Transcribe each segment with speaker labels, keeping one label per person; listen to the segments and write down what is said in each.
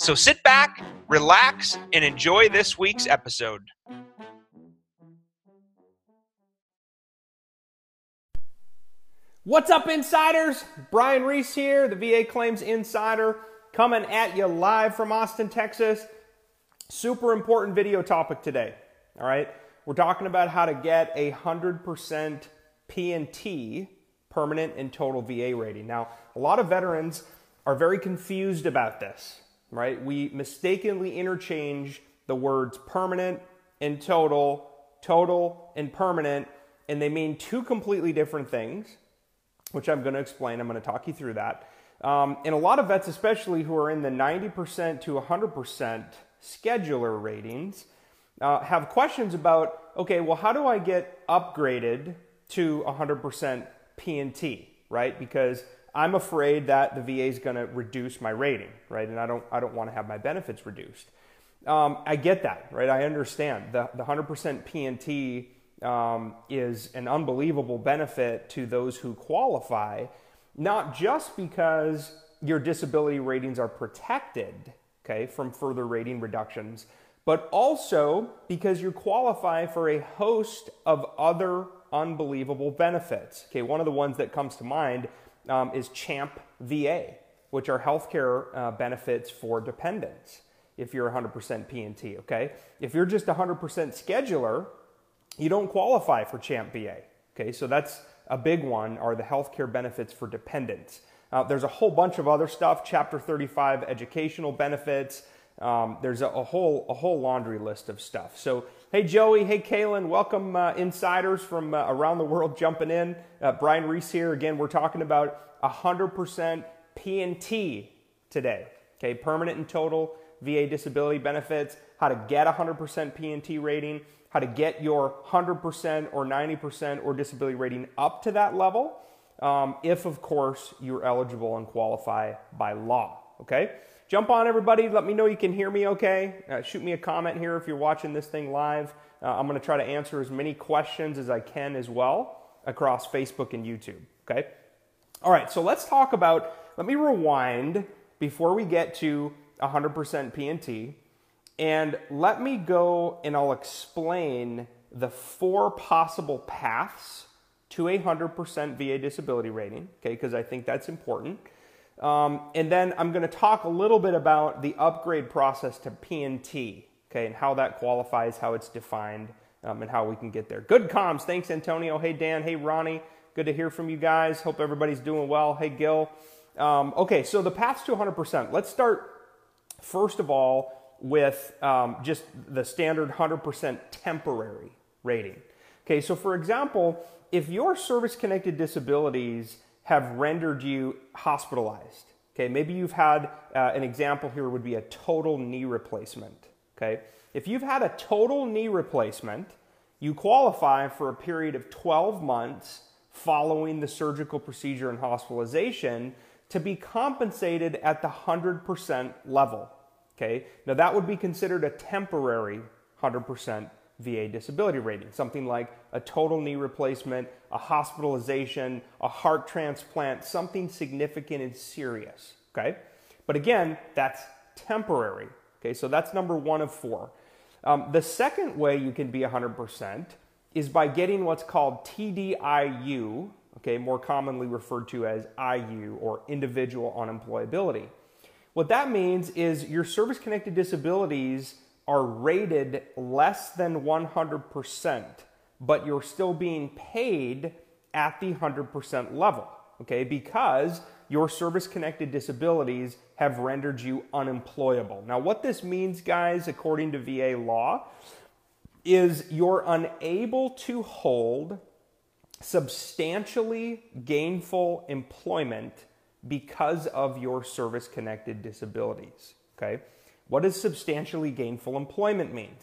Speaker 1: So sit back, relax, and enjoy this week's episode.
Speaker 2: What's up, insiders? Brian Reese here, the VA Claims Insider, coming at you live from Austin, Texas. Super important video topic today. All right, we're talking about how to get a 100% P&T permanent and total VA rating. Now, a lot of veterans are very confused about this, right? We mistakenly interchange the words permanent and total, total and permanent, and they mean two completely different things, which I'm going to explain. I'm going to talk you through that. Um, and a lot of vets, especially who are in the 90% to 100% schedular ratings, uh, have questions about okay, well, how do I get upgraded to 100% P&T, right? Because I'm afraid that the VA is going to reduce my rating, right? And I don't, I don't want to have my benefits reduced. Um, I get that, right? I understand the, the 100% P&T um, is an unbelievable benefit to those who qualify, not just because your disability ratings are protected, okay, from further rating reductions, but also because you qualify for a host of other unbelievable benefits. Okay, one of the ones that comes to mind um, is CHAMP VA, which are healthcare uh, benefits for dependents if you're 100% P&T, okay? If you're just 100% schedular, you don't qualify for CHAMP VA, okay? So that's a big one are the healthcare benefits for dependents. Uh, there's a whole bunch of other stuff, Chapter 35 educational benefits, um, there's a, a, whole a whole laundry list of stuff. So hey Joey, hey Kaylin, welcome uh, insiders from uh, around the world jumping in. Uh, Brian Reese here again. We're talking about 100% P&T today. Okay, permanent and total VA disability benefits. How to get 100% P&T rating. How to get your 100% or 90% or disability rating up to that level. Um, if of course you're eligible and qualify by law. Okay. Jump on, everybody. Let me know you can hear me okay. Uh, shoot me a comment here if you're watching this thing live. Uh, I'm going to try to answer as many questions as I can as well across Facebook and YouTube. Okay? All right, so let's talk about, let me rewind before we get to 100% P&T. And let me go and I'll explain the four possible paths to a 100% VA disability rating, okay, because I think that's important. Um, and then I'm going to talk a little bit about the upgrade process to P&T, okay, and how that qualifies, how it's defined, um, and how we can get there. Good comms. Thanks, Antonio. Hey, Dan. Hey, Ronnie. Good to hear from you guys. Hope everybody's doing well. Hey, Gil. Um, okay, so the paths to 100%. Let's start, first of all, with um, just the standard 100% temporary rating. Okay, so for example, if your service connected disabilities have rendered you hospitalized. Okay, maybe you've had uh, an example here would be a total knee replacement. Okay, if you've had a total knee replacement, you qualify for a period of 12 months following the surgical procedure and hospitalization to be compensated at the 100% level. Okay, now that would be considered a temporary 100% VA disability rating, something like a total knee replacement, a hospitalization, a heart transplant, something significant and serious. Okay? But again, that's temporary. Okay, so that's number one of four. Um, the second way you can be 100% is by getting what's called TDIU, okay, more commonly referred to as IU or individual unemployability. What that means is your service connected disabilities are rated less than 100%, but you're still being paid at the 100% level, okay? Because your service connected disabilities have rendered you unemployable. Now, what this means, guys, according to VA law, is you're unable to hold substantially gainful employment because of your service connected disabilities, okay? What does substantially gainful employment mean?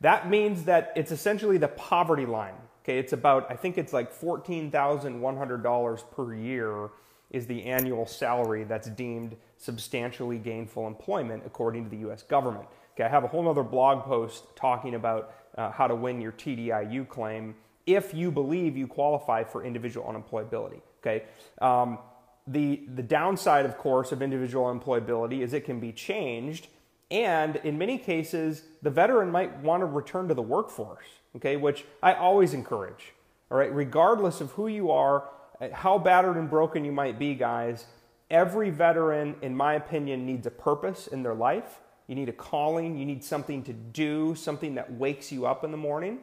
Speaker 2: That means that it's essentially the poverty line. Okay, it's about, I think it's like $14,100 per year is the annual salary that's deemed substantially gainful employment according to the US government. Okay, I have a whole other blog post talking about uh, how to win your TDIU claim if you believe you qualify for individual unemployability. Okay, um, the the downside, of course, of individual unemployability is it can be changed, and in many cases, the veteran might want to return to the workforce. Okay, which I always encourage. All right, regardless of who you are, how battered and broken you might be, guys. Every veteran, in my opinion, needs a purpose in their life. You need a calling. You need something to do, something that wakes you up in the morning.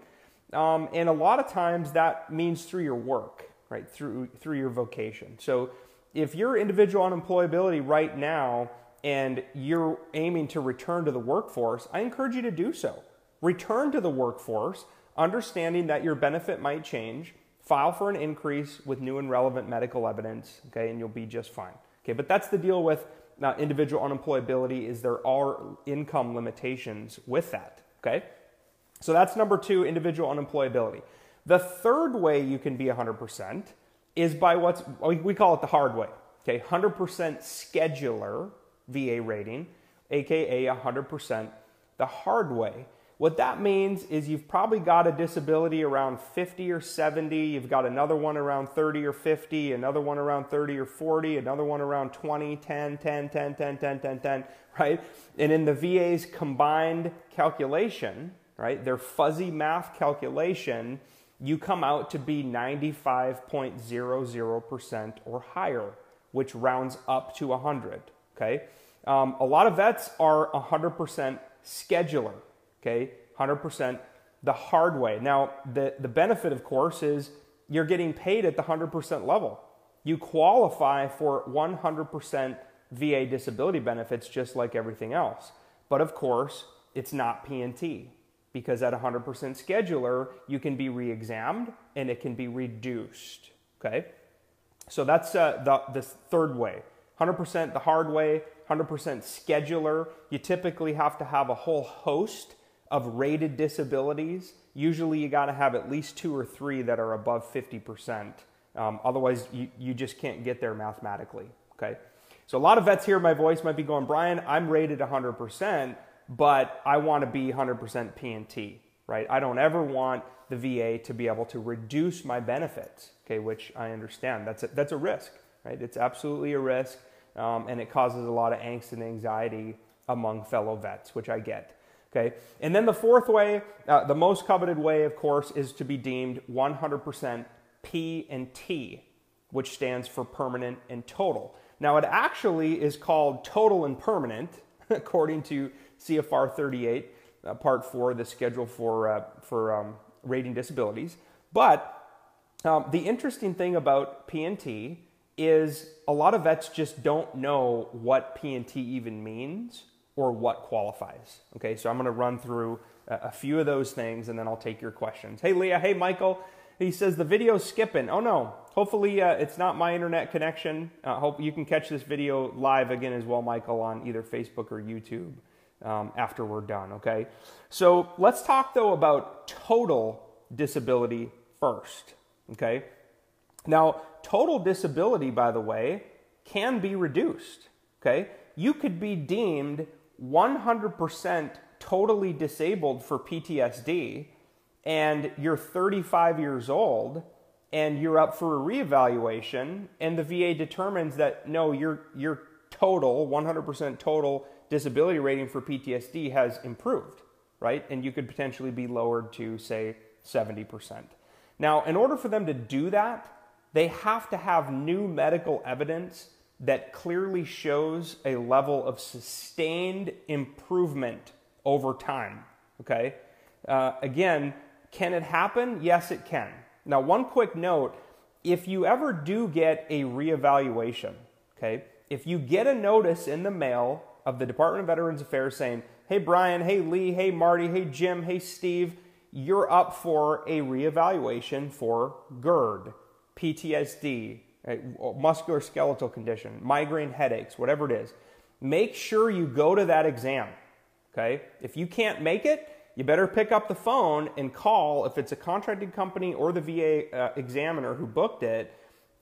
Speaker 2: Um, and a lot of times that means through your work, right? Through through your vocation. So if you're individual unemployability right now and you're aiming to return to the workforce, I encourage you to do so. Return to the workforce, understanding that your benefit might change. File for an increase with new and relevant medical evidence, okay, and you'll be just fine. Okay, but that's the deal with uh, individual unemployability is there are income limitations with that, okay? So that's number two, individual unemployability. The third way you can be 100% is by what's, we call it the hard way. Okay, 100% schedular VA rating, aka 100% the hard way. What that means is you've probably got a disability around 50 or 70, you've got another one around 30 or 50, another one around 30 or 40, another one around 20, 10, 10, 10, 10, 10, 10, 10, right? And in the VA's combined calculation, right? Their fuzzy math calculation, you come out to be 95.00% or higher, which rounds up to 100, okay? Um, a lot of vets are 100% schedular, okay? 100% the hard way. Now, the, the benefit, of course, is you're getting paid at the 100% level. You qualify for 100% VA disability benefits just like everything else. But of course, it's not P&T because at 100% schedular, you can be re-examined and it can be reduced, okay? So that's uh, the, the third way. 100% the hard way, 100% schedular. You typically have to have a whole host of rated disabilities. Usually you got to have at least two or three that are above 50%. Um, otherwise, you, you just can't get there mathematically, okay? So a lot of vets hear my voice might be going, Brian, I'm rated 100%, but I want to be 100% P&T, right? I don't ever want the VA to be able to reduce my benefits, okay, which I understand. That's a, that's a risk, right? It's absolutely a risk, um, and it causes a lot of angst and anxiety among fellow vets, which I get. Okay, and then the fourth way, uh, the most coveted way, of course, is to be deemed 100% P and T, which stands for permanent and total. Now, it actually is called total and permanent, according to CFR 38, uh, Part 4, the schedule for, uh, for um, rating disabilities. But um, the interesting thing about PNT is a lot of vets just don't know what PNT even means or what qualifies. Okay, so I'm going to run through a, few of those things and then I'll take your questions. Hey, Leah. Hey, Michael. He says the video's skipping. Oh no, hopefully uh, it's not my internet connection. Uh, hope you can catch this video live again as well, Michael, on either Facebook or YouTube um, after we're done, okay? So let's talk though about total disability first, okay? Now, total disability, by the way, can be reduced, okay? You could be deemed 100% totally disabled for PTSD and you're 35 years old and you're up for a reevaluation and the VA determines that no, your your total 100% total disability rating for PTSD has improved, right? And you could potentially be lowered to, say, 70%. Now, in order for them to do that, they have to have new medical evidence that clearly shows a level of sustained improvement over time. Okay? Uh, again, can it happen? Yes, it can. Now, one quick note if you ever do get a reevaluation, okay, if you get a notice in the mail of the Department of Veterans Affairs saying, hey, Brian, hey, Lee, hey, Marty, hey, Jim, hey, Steve, you're up for a reevaluation for GERD, PTSD, right, muscular skeletal condition, migraine headaches, whatever it is. Make sure you go to that exam. Okay? If you can't make it, you better pick up the phone and call if it's a contracted company or the VA uh, examiner who booked it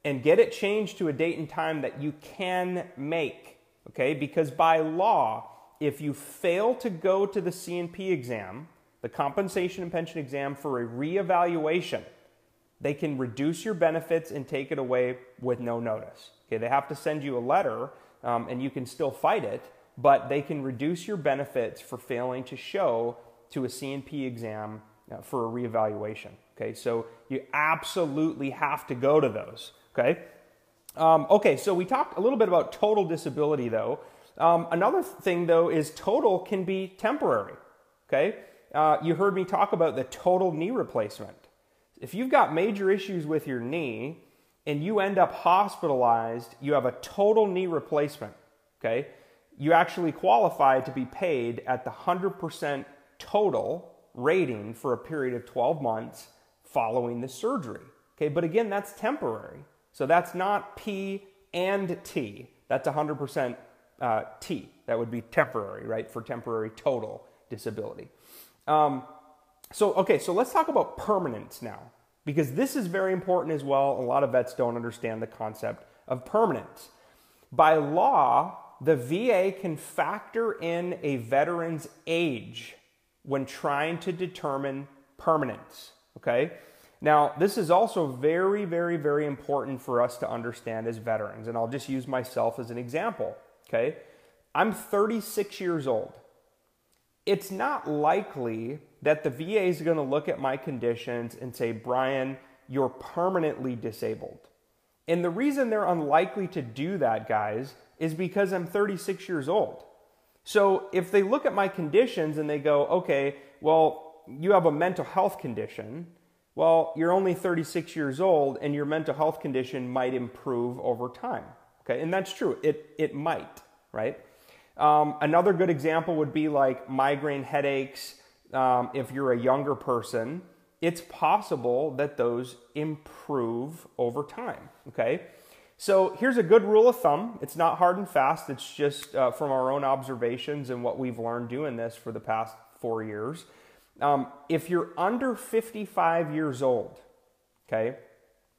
Speaker 2: and get it changed to a date and time that you can make. Okay? Because by law, if you fail to go to the C&P exam, the compensation and pension exam for a reevaluation, they can reduce your benefits and take it away with no notice. Okay, they have to send you a letter um, and you can still fight it, but they can reduce your benefits for failing to show to a C&P exam uh, for a reevaluation. Okay, so you absolutely have to go to those. Okay, um, okay, so we talked a little bit about total disability though. Um, another thing though is total can be temporary. Okay, uh, you heard me talk about the total knee replacement. If you've got major issues with your knee and you end up hospitalized, you have a total knee replacement, okay? You actually qualify to be paid at the 100% total rating for a period of 12 months following the surgery. Okay, but again, that's temporary. So that's not P and T. That's 100% uh, T. That would be temporary, right? For temporary total disability. Um, so, okay, so let's talk about permanence now, because this is very important as well. A lot of vets don't understand the concept of permanence. By law, the VA can factor in a veteran's age when trying to determine permanence. Okay? Now, this is also very, very, very important for us to understand as veterans, and I'll just use myself as an example. Okay? I'm 36 years old. It's not likely that the VA is going to look at my conditions and say, Brian, you're permanently disabled. And the reason they're unlikely to do that, guys, is because I'm 36 years old. So if they look at my conditions and they go, okay, well, you have a mental health condition, well, you're only 36 years old and your mental health condition might improve over time. Okay, and that's true. It, it might, right? Um, another good example would be like migraine headaches, um, if you're a younger person, it's possible that those improve over time. Okay. So here's a good rule of thumb. It's not hard and fast. It's just uh, from our own observations and what we've learned doing this for the past four years. Um, if you're under 55 years old, okay,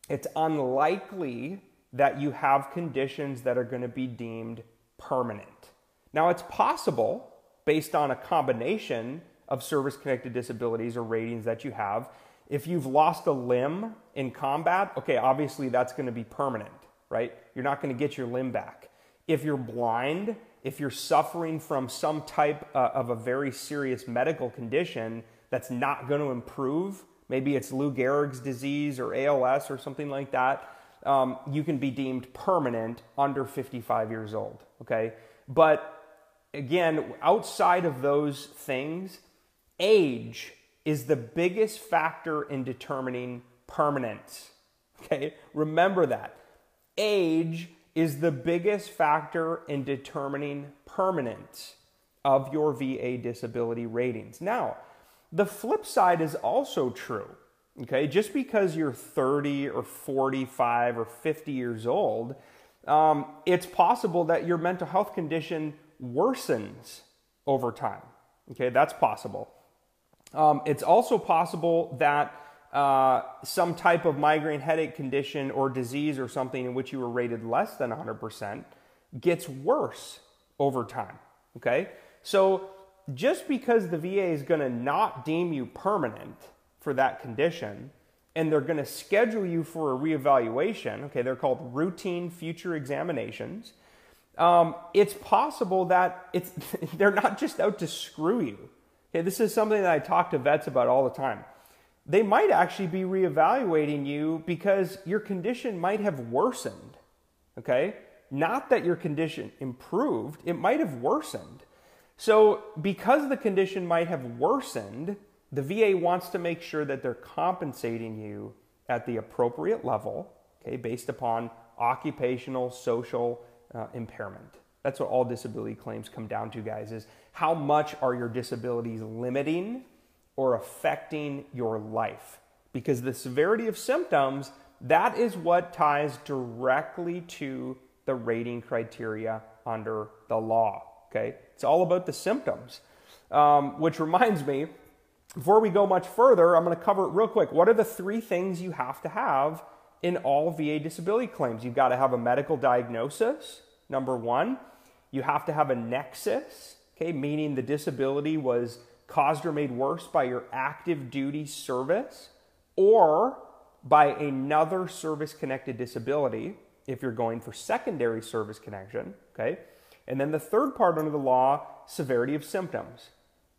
Speaker 2: it's unlikely that you have conditions that are going to be deemed permanent. Now, it's possible based on a combination of service connected disabilities or ratings that you have. If you've lost a limb in combat, okay, obviously that's going to be permanent, right? You're not going to get your limb back. If you're blind, if you're suffering from some type uh, of a very serious medical condition that's not going to improve, maybe it's Lou Gehrig's disease or ALS or something like that, um, you can be deemed permanent under 55 years old, okay? But again, outside of those things, age is the biggest factor in determining permanence. Okay, remember that. Age is the biggest factor in determining permanence of your VA disability ratings. Now, the flip side is also true. Okay, just because you're 30 or 45 or 50 years old, um, it's possible that your mental health condition worsens over time. Okay, that's possible. Um, it's also possible that uh, some type of migraine headache condition or disease or something in which you were rated less than 100% gets worse over time. Okay? So just because the VA is going to not deem you permanent for that condition and they're going to schedule you for a reevaluation, okay, they're called routine future examinations. Um, it's possible that it's they're not just out to screw you. Okay, this is something that I talk to vets about all the time. They might actually be reevaluating you because your condition might have worsened. Okay? Not that your condition improved, it might have worsened. So, because the condition might have worsened, the VA wants to make sure that they're compensating you at the appropriate level, okay, based upon occupational, social uh, impairment. That's what all disability claims come down to, guys, is how much are your disabilities limiting or affecting your life? Because the severity of symptoms, that is what ties directly to the rating criteria under the law. Okay? It's all about the symptoms. Um, which reminds me, before we go much further, I'm going to cover it real quick. What are the three things you have to have in all VA disability claims? You've got to have a medical diagnosis, number one. You have to have a nexus, okay, meaning the disability was caused or made worse by your active duty service or by another service connected disability if you're going for secondary service connection, okay? And then the third part under the law, severity of symptoms.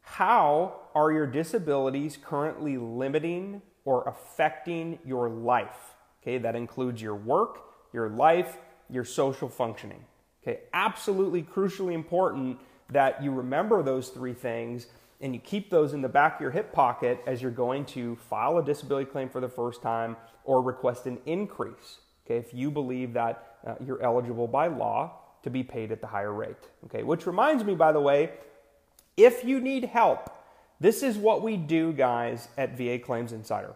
Speaker 2: How are your disabilities currently limiting or affecting your life? Okay, that includes your work, your life, your social functioning. Okay, absolutely crucially important that you remember those three things and you keep those in the back of your hip pocket as you're going to file a disability claim for the first time or request an increase. Okay, if you believe that uh, you're eligible by law to be paid at the higher rate. Okay, which reminds me, by the way, if you need help, this is what we do, guys, at VA Claims Insider.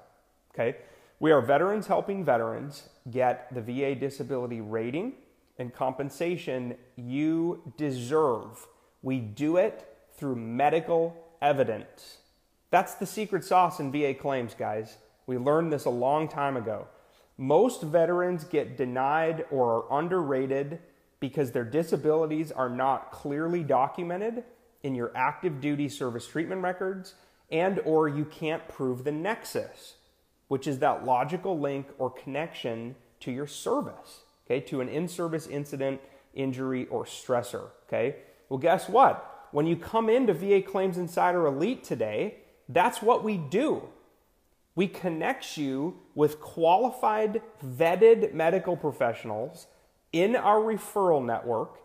Speaker 2: Okay, we are veterans helping veterans get the VA disability rating and compensation you deserve. We do it through medical evidence. That's the secret sauce in VA claims, guys. We learned this a long time ago. Most veterans get denied or are underrated because their disabilities are not clearly documented in your active duty service treatment records and or you can't prove the nexus, which is that logical link or connection to your service, okay, to an in-service incident, injury or stressor, okay? Well, guess what? When you come into VA Claims Insider Elite today, that's what we do. We connect you with qualified, vetted medical professionals in our referral network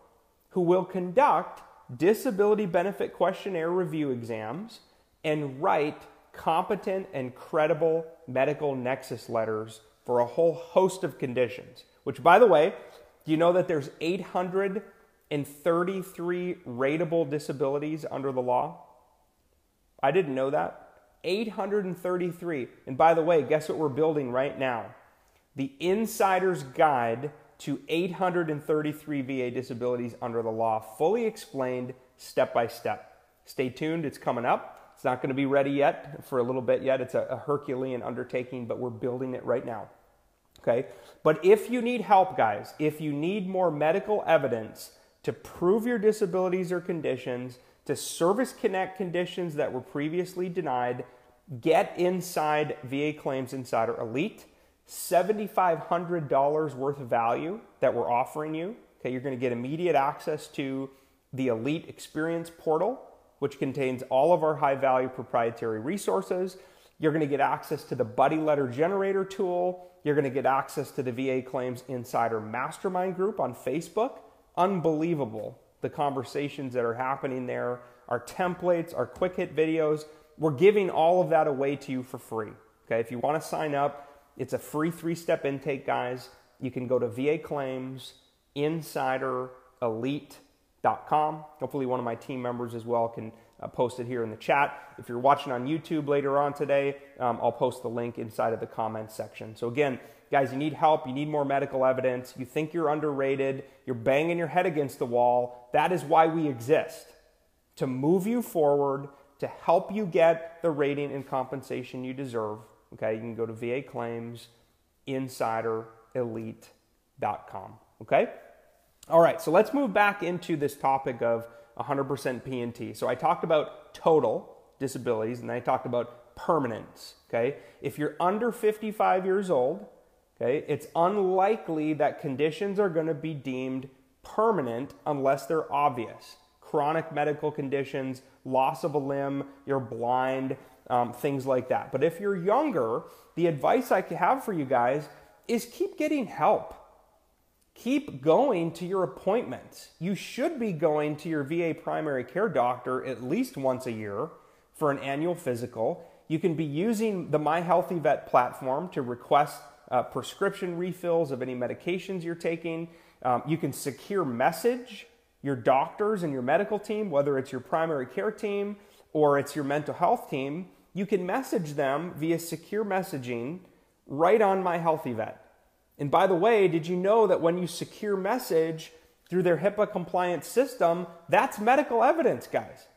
Speaker 2: who will conduct disability benefit questionnaire review exams and write competent and credible medical nexus letters for a whole host of conditions. Which, by the way, do you know that there's 833 rateable disabilities under the law? I didn't know that. 833. And by the way, guess what we're building right now? The Insider's Guide to 833 VA disabilities under the law, fully explained step by step. Stay tuned, it's coming up. It's not going to be ready yet for a little bit yet. It's a, Herculean undertaking, but we're building it right now. Okay? But if you need help, guys, if you need more medical evidence to prove your disabilities or conditions, to service connect conditions that were previously denied, get inside VA Claims Insider Elite. $7,500 worth of value that we're offering you. Okay, you're going to get immediate access to the Elite Experience Portal, which contains all of our high value proprietary resources. You're going to get access to the Buddy Letter Generator tool. You're going to get access to the VA Claims Insider Mastermind group on Facebook. Unbelievable the conversations that are happening there, our templates, our quick hit videos. We're giving all of that away to you for free. Okay, if you want to sign up, it's a free three step intake, guys. You can go to VA Claims Insider Elite.com. Hopefully, one of my team members as well can uh, post it here in the chat. If you're watching on YouTube later on today, um, I'll post the link inside of the comments section. So, again, guys, you need help, you need more medical evidence, you think you're underrated, you're banging your head against the wall. That is why we exist to move you forward, to help you get the rating and compensation you deserve. Okay, you can go to VA Claims Insider Elite.com. Okay? All right, so let's move back into this topic of 100% P&T. So I talked about total disabilities and I talked about permanence. Okay? If you're under 55 years old, okay, it's unlikely that conditions are going to be deemed permanent unless they're obvious. Chronic medical conditions, loss of a limb, you're blind, um, things like that. But if you're younger, the advice I have for you guys is keep getting help. Keep going to your appointments. You should be going to your VA primary care doctor at least once a year for an annual physical. You can be using the My HealtheVet platform to request uh, prescription refills of any medications you're taking. Um, you can secure message your doctors and your medical team, whether it's your primary care team or it's your mental health team, you can message them via secure messaging right on My HealtheVet. And by the way, did you know that when you secure message through their HIPAA compliant system, that's medical evidence, guys?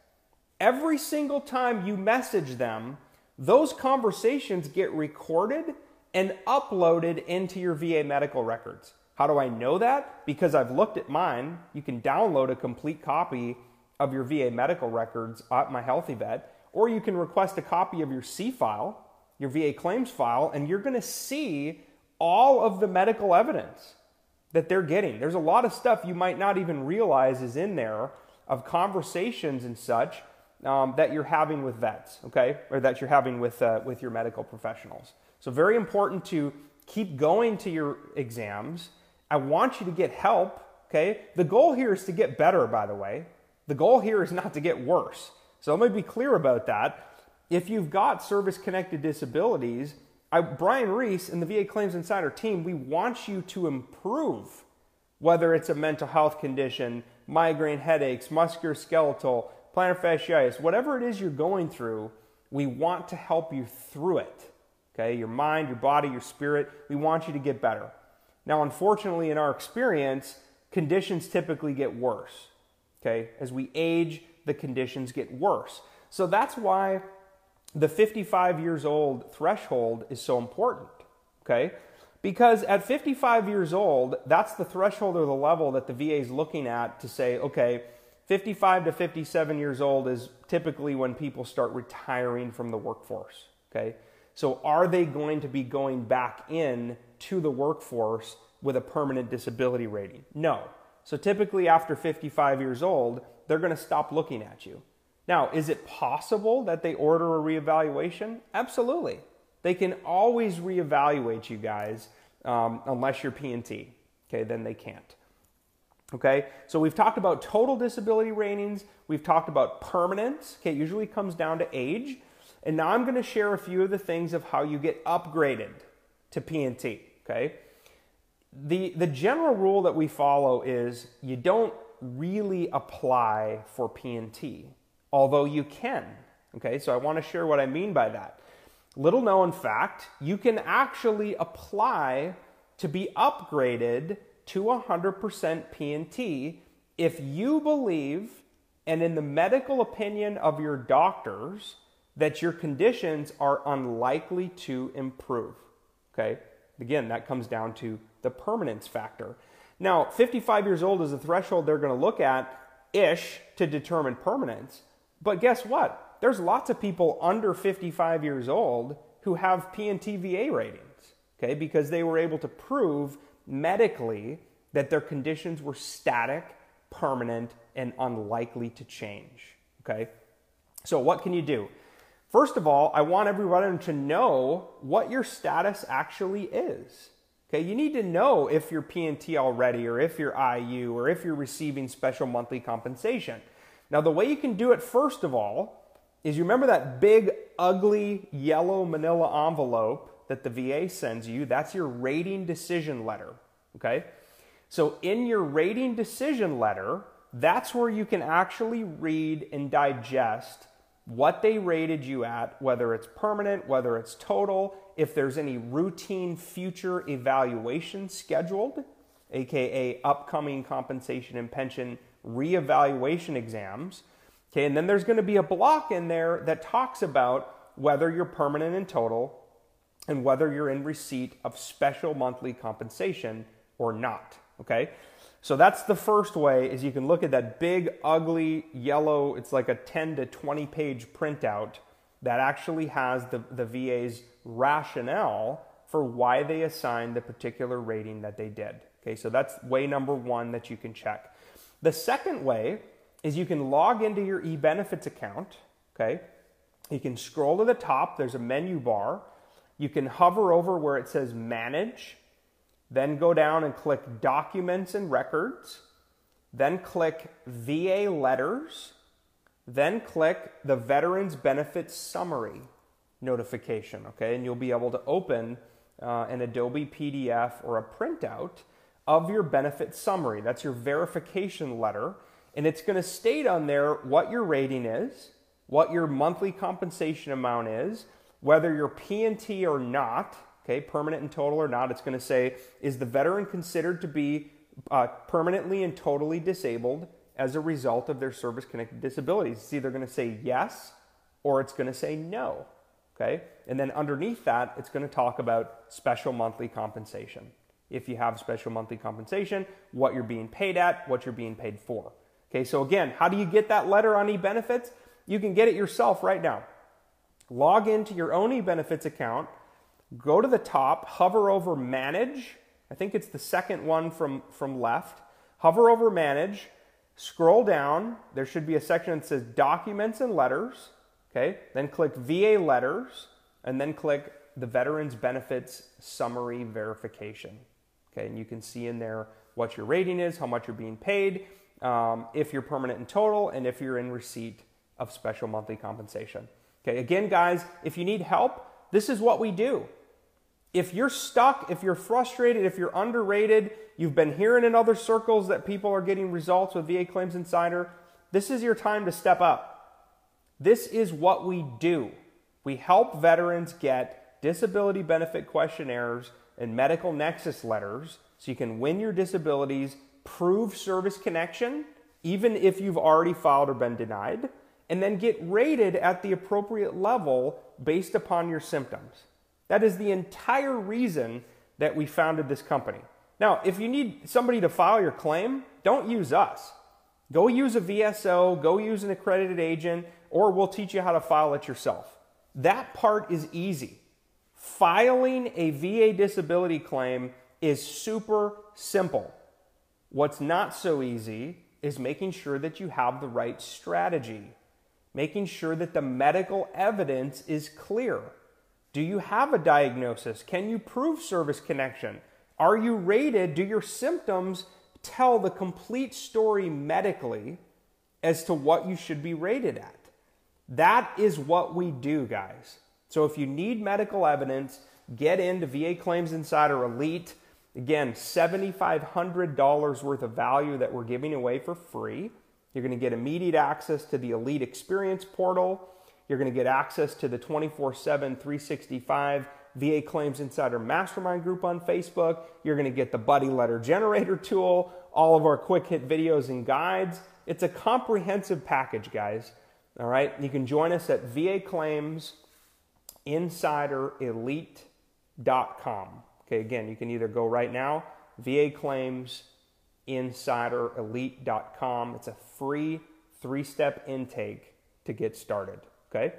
Speaker 2: every single time you message them, those conversations get recorded and uploaded into your VA medical records. How do I know that? Because I've looked at mine. You can download a complete copy of your VA medical records at My HealtheVet, or you can request a copy of your C file, your VA claims file, and you're to see all of the medical evidence that they're getting. There's a lot of stuff you might not even realize is in there of conversations and such um, that you're having with vets, okay, or that you're having with uh, with your medical professionals. So very important to keep going to your exams. I want you to get help. Okay, the goal here is to get better. By the way, the goal here is not to get worse. So let me be clear about that. If you've got service connected disabilities, I, Brian Reese and the VA Claims Insider team, we want you to improve, whether it's a mental health condition, migraine headaches, musculoskeletal, plantar fasciitis, whatever it is you're going through, we want to help you through it. Okay, your mind, your body, your spirit, we want you to get better. Now, unfortunately, in our experience, conditions typically get worse. Okay, as we age, the conditions get worse. So that's why the 55 years old threshold is so important. Okay, because at 55 years old, that's the threshold or the level that the VA is looking at to say, okay, 55 to 57 years old is typically when people start retiring from the workforce. Okay, so are they going to be going back in to the workforce with a permanent disability rating? No. So typically after 55 years old, they're going to stop looking at you. Now, is it possible that they order a reevaluation? Absolutely. They can always reevaluate you guys um, unless you're P&T. Okay, then they can't. Okay, so we've talked about total disability ratings. We've talked about permanence. Okay, usually comes down to age. And now I'm going to share a few of the things of how you get upgraded to P&T. Okay, the, the general rule that we follow is you don't really apply for P&T, although you can. Okay, so I want to share what I mean by that. Little known fact, you can actually apply to be upgraded to 100% P&T if you believe and in the medical opinion of your doctors that your conditions are unlikely to improve. Okay? Again, that comes down to the permanence factor. Now, 55 years old is the threshold they're going to look at ish to determine permanence. But guess what? There's lots of people under 55 years old who have P&T ratings, okay? Because they were able to prove medically that their conditions were static, permanent, and unlikely to change, okay? So what can you do? First of all, I want everyone to know what your status actually is. Okay, you need to know if you're P&T already or if you're IU or if you're receiving special monthly compensation. Now, the way you can do it, first of all, is you remember that big, ugly yellow manila envelope that the VA sends you? That's your rating decision letter. Okay? So, in your rating decision letter, that's where you can actually read and digest what they rated you at, whether it's permanent, whether it's total, if there's any routine future evaluation scheduled, aka upcoming compensation and pension reevaluation exams. Okay, and then there's going to be a block in there that talks about whether you're permanent and total and whether you're in receipt of special monthly compensation or not. Okay? So that's the first way is you can look at that big ugly yellow, it's like a 10 to 20 page printout that actually has the, the VA's rationale for why they assigned the particular rating that they did. Okay, so that's way number one that you can check. The second way is you can log into your eBenefits account. Okay, you can scroll to the top, there's a menu bar. You can hover over where it says Manage, then go down and click Documents and Records, then click VA Letters, then click the Veterans Benefits Summary notification, okay? And you'll be able to open uh, an Adobe PDF or a printout of your benefit summary. That's your verification letter. And it's going to state on there what your rating is, what your monthly compensation amount is, whether you're P&T or not, okay, permanent and total or not. It's going to say, is the veteran considered to be uh, permanently and totally disabled? as a result of their service connected disabilities. It's either going to say yes or it's going to say no. Okay? And then underneath that, it's going to talk about special monthly compensation. If you have special monthly compensation, what you're being paid at, what you're being paid for. Okay, so again, how do you get that letter on e-benefits? You can get it yourself right now. Log into your own e-benefits account, go to the top, hover over manage. I think it's the second one from, from left. Hover over manage, scroll down. There should be a section that says documents and letters. Okay, then click VA letters, and then click the Veterans Benefits Summary Verification. Okay, and you can see in there what your rating is, how much you're being paid, um, if you're permanent in total, and if you're in receipt of special monthly compensation. Okay, again, guys, if you need help, this is what we do. If you're stuck, if you're frustrated, if you're underrated, you've been hearing in other circles that people are getting results with VA Claims Insider, this is your time to step up. This is what we do. We help veterans get disability benefit questionnaires and medical nexus letters so you can win your disabilities, prove service connection, even if you've already filed or been denied, and then get rated at the appropriate level based upon your symptoms. That is the entire reason that we founded this company. Now, if you need somebody to file your claim, don't use us. Go use a VSO, go use an accredited agent, or we'll teach you how to file it yourself. That part is easy. Filing a VA disability claim is super simple. What's not so easy is making sure that you have the right strategy, making sure that the medical evidence is clear. Do you have a diagnosis? Can you prove service connection? Are you rated? Do your symptoms tell the complete story medically as to what you should be rated at? That is what we do, guys. So if you need medical evidence, get into VA Claims Insider Elite. Again, $7,500 worth of value that we're giving away for free. You're going to get immediate access to the Elite Experience portal. You're going to get access to the 24 7, 365 VA Claims Insider Mastermind group on Facebook. You're going to get the Buddy Letter Generator tool, all of our quick hit videos and guides. It's a comprehensive package, guys. All right, you can join us at VA Claims insiderelite.com. Okay, again, you can either go right now, VA Claims insiderelite.com. It's a free three step intake to get started. Okay,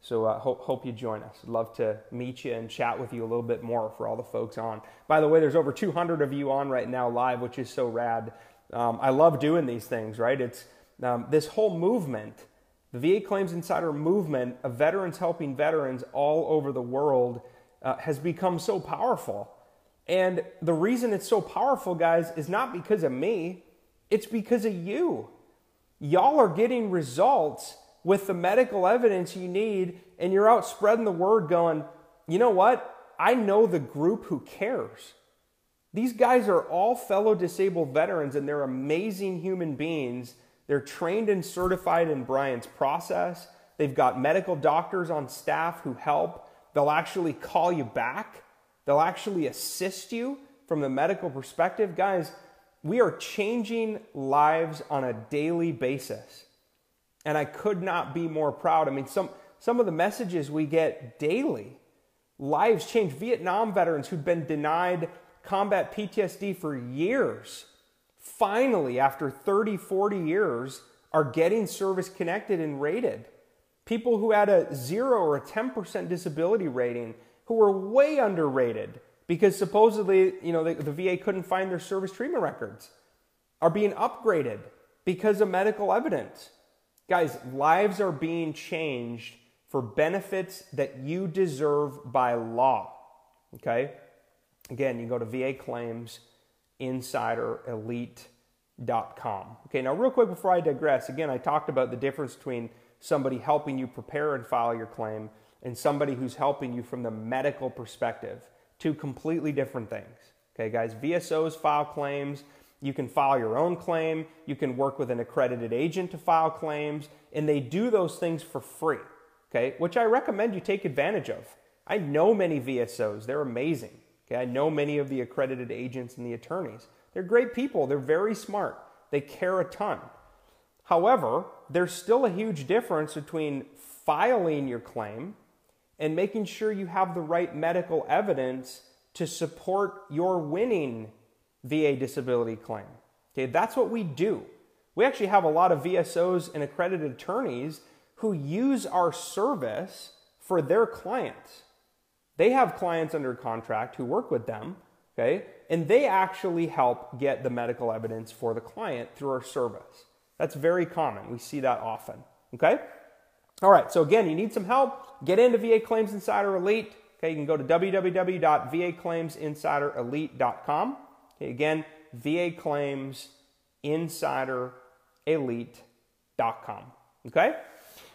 Speaker 2: so uh, hope, hope you join us. Love to meet you and chat with you a little bit more for all the folks on. By the way, there's over 200 of you on right now live, which is so rad. Um, I love doing these things, right? It's um, this whole movement the VA Claims Insider movement of veterans helping veterans all over the world uh, has become so powerful. And the reason it's so powerful, guys, is not because of me, it's because of you. Y'all are getting results with the medical evidence you need, and you're out spreading the word going, you know what? I know the group who cares. These guys are all fellow disabled veterans, and they're amazing human beings they're trained and certified in Brian's process. They've got medical doctors on staff who help. They'll actually call you back. They'll actually assist you from the medical perspective. Guys, we are changing lives on a daily basis. And I could not be more proud. I mean, some, some of the messages we get daily lives change. Vietnam veterans who've been denied combat PTSD for years finally, after 30, 40 years, are getting service connected and rated. People who had a zero or a 10% disability rating who were way underrated because supposedly, you know, the, the VA couldn't find their service treatment records are being upgraded because of medical evidence. Guys, lives are being changed for benefits that you deserve by law. Okay? Again, you go to VA claims insiderelite.com. Okay, now, real quick before I digress, again, I talked about the difference between somebody helping you prepare and file your claim and somebody who's helping you from the medical perspective. Two completely different things. Okay, guys, VSOs file claims. You can file your own claim. You can work with an accredited agent to file claims, and they do those things for free. Okay, which I recommend you take advantage of. I know many VSOs, they're amazing. Okay, I know many of the accredited agents and the attorneys. They're great people, they're very smart, they care a ton. However, there's still a huge difference between filing your claim and making sure you have the right medical evidence to support your winning VA disability claim. Okay, that's what we do. We actually have a lot of VSOs and accredited attorneys who use our service for their clients. They have clients under contract who work with them, okay? And they actually help get the medical evidence for the client through our service. That's very common. We see that often, okay? All right, so again, you need some help. Get into VA Claims Insider Elite. Okay, you can go to www.vaclaimsinsiderelite.com. Okay, again, VA Claims Insider elite.com. Okay?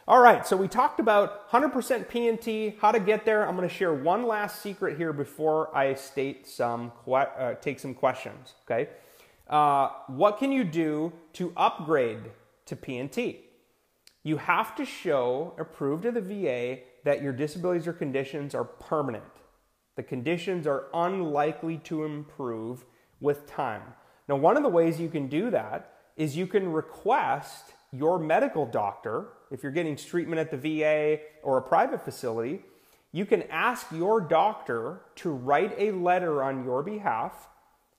Speaker 2: All right, so we talked about 100% P&T, how to get there. I'm going to share one last secret here before I state some uh, take some questions. Okay, uh, what can you do to upgrade to P&T? You have to show or prove to the VA that your disabilities or conditions are permanent. The conditions are unlikely to improve with time. Now, one of the ways you can do that is you can request your medical doctor, if you're getting treatment at the VA or a private facility, you can ask your doctor to write a letter on your behalf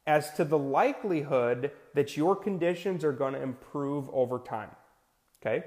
Speaker 2: as to the likelihood that your conditions are going to improve over time. Okay?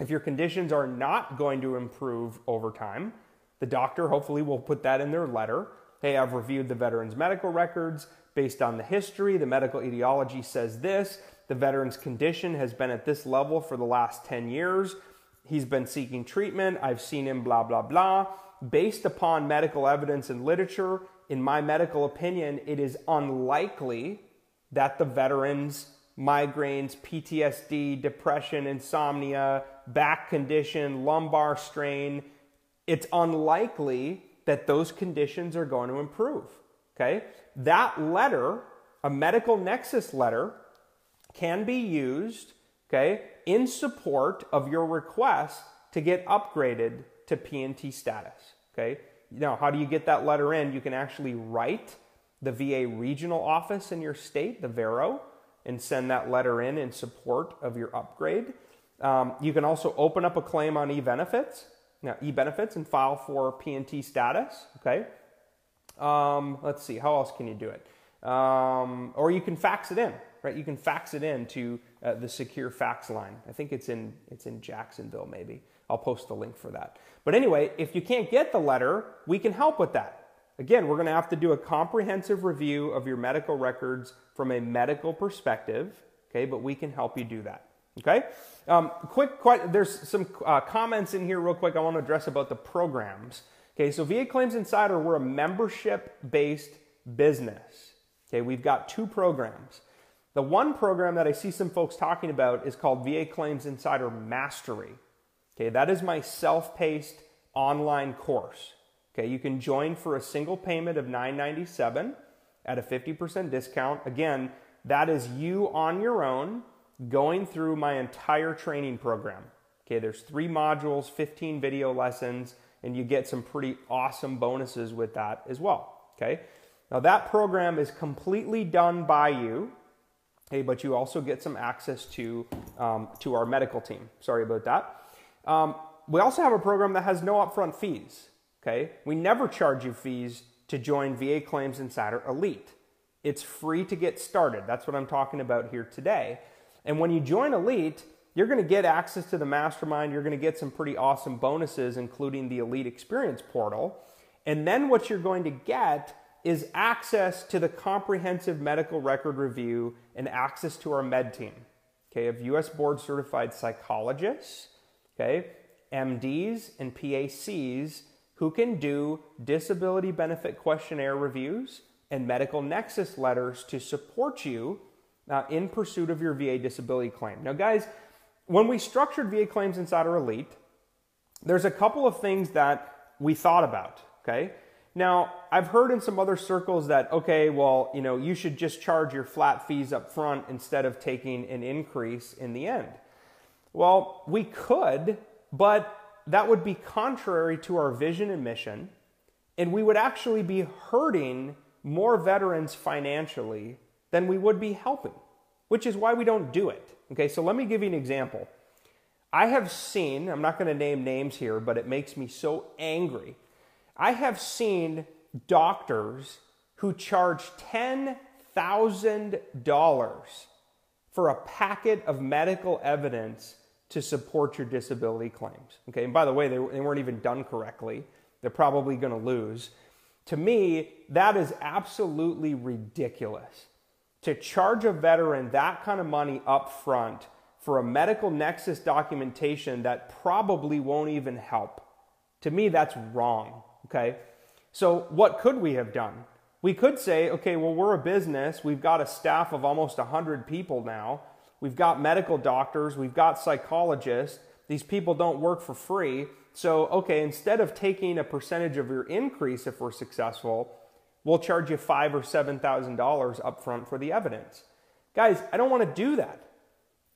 Speaker 2: If your conditions are not going to improve over time, the doctor hopefully will put that in their letter. Hey, I've reviewed the veteran's medical records based on the history. The medical etiology says this. The veteran's condition has been at this level for the last 10 years. He's been seeking treatment. I've seen him, blah, blah, blah. Based upon medical evidence and literature, in my medical opinion, it is unlikely that the veteran's migraines, PTSD, depression, insomnia, back condition, lumbar strain, it's unlikely that those conditions are going to improve. Okay? That letter, a medical nexus letter, can be used, okay, in support of your request to get upgraded to P&T status, okay? Now, how do you get that letter in? You can actually write the VA regional office in your state, the VARO, and send that letter in in support of your upgrade. Um, you can also open up a claim on e-benefits, now e-benefits, and file for P&T status. Okay. Um, let's see, how else can you do it? Um, or you can fax it in right? You can fax it in to uh, the secure fax line. I think it's in it's in Jacksonville maybe. I'll post the link for that. But anyway, if you can't get the letter, we can help with that. Again, we're going to have to do a comprehensive review of your medical records from a medical perspective, okay? But we can help you do that. Okay. Um, quick, quite, there's some uh, comments in here, real quick. I want to address about the programs. Okay, so VA Claims Insider, we're a membership-based business. Okay, we've got two programs. The one program that I see some folks talking about is called VA Claims Insider Mastery. Okay, that is my self-paced online course. Okay, you can join for a single payment of 997 at a 50% discount. Again, that is you on your own going through my entire training program. Okay, there's three modules, 15 video lessons, and you get some pretty awesome bonuses with that as well. Okay, now that program is completely done by you. Hey, but you also get some access to, um, to our medical team. Sorry about that. Um, we also have a program that has no upfront fees. Okay, we never charge you fees to join VA Claims Insider Elite. It's free to get started. That's what I'm talking about here today. And when you join Elite, you're going to get access to the mastermind. You're going to get some pretty awesome bonuses, including the Elite Experience Portal. And then what you're going to get is access to the comprehensive medical record review and access to our med team. Okay, of US board certified psychologists, okay, MDs and PACs who can do disability benefit questionnaire reviews and medical nexus letters to support you uh, in pursuit of your VA disability claim. Now, guys, when we structured VA Claims Insider Elite, there's a couple of things that we thought about, okay? Now, I've heard in some other circles that, okay, well, you know, you should just charge your flat fees up front instead of taking an increase in the end. Well, we could, but that would be contrary to our vision and mission, and we would actually be hurting more veterans financially than we would be helping. which is why we don't do it. Okay, so let me give you an example. I have seen, I'm not going to name names here, but it makes me so angry. I have seen doctors who charge $10,000 for a packet of medical evidence to support your disability claims. Okay, and by the way, they, they weren't even done correctly. They're probably going to lose. To me, that is absolutely ridiculous. To charge a veteran that kind of money up front for a medical nexus documentation that probably won't even help. To me, that's wrong. Okay. So, what could we have done? We could say, okay, well, we're a business. We've got a staff of almost 100 people now. We've got medical doctors. We've got psychologists. These people don't work for free. So, okay, instead of taking a percentage of your increase if we're successful, we'll charge you five or seven thousand dollars up front for the evidence. Guys, I don't want to do that.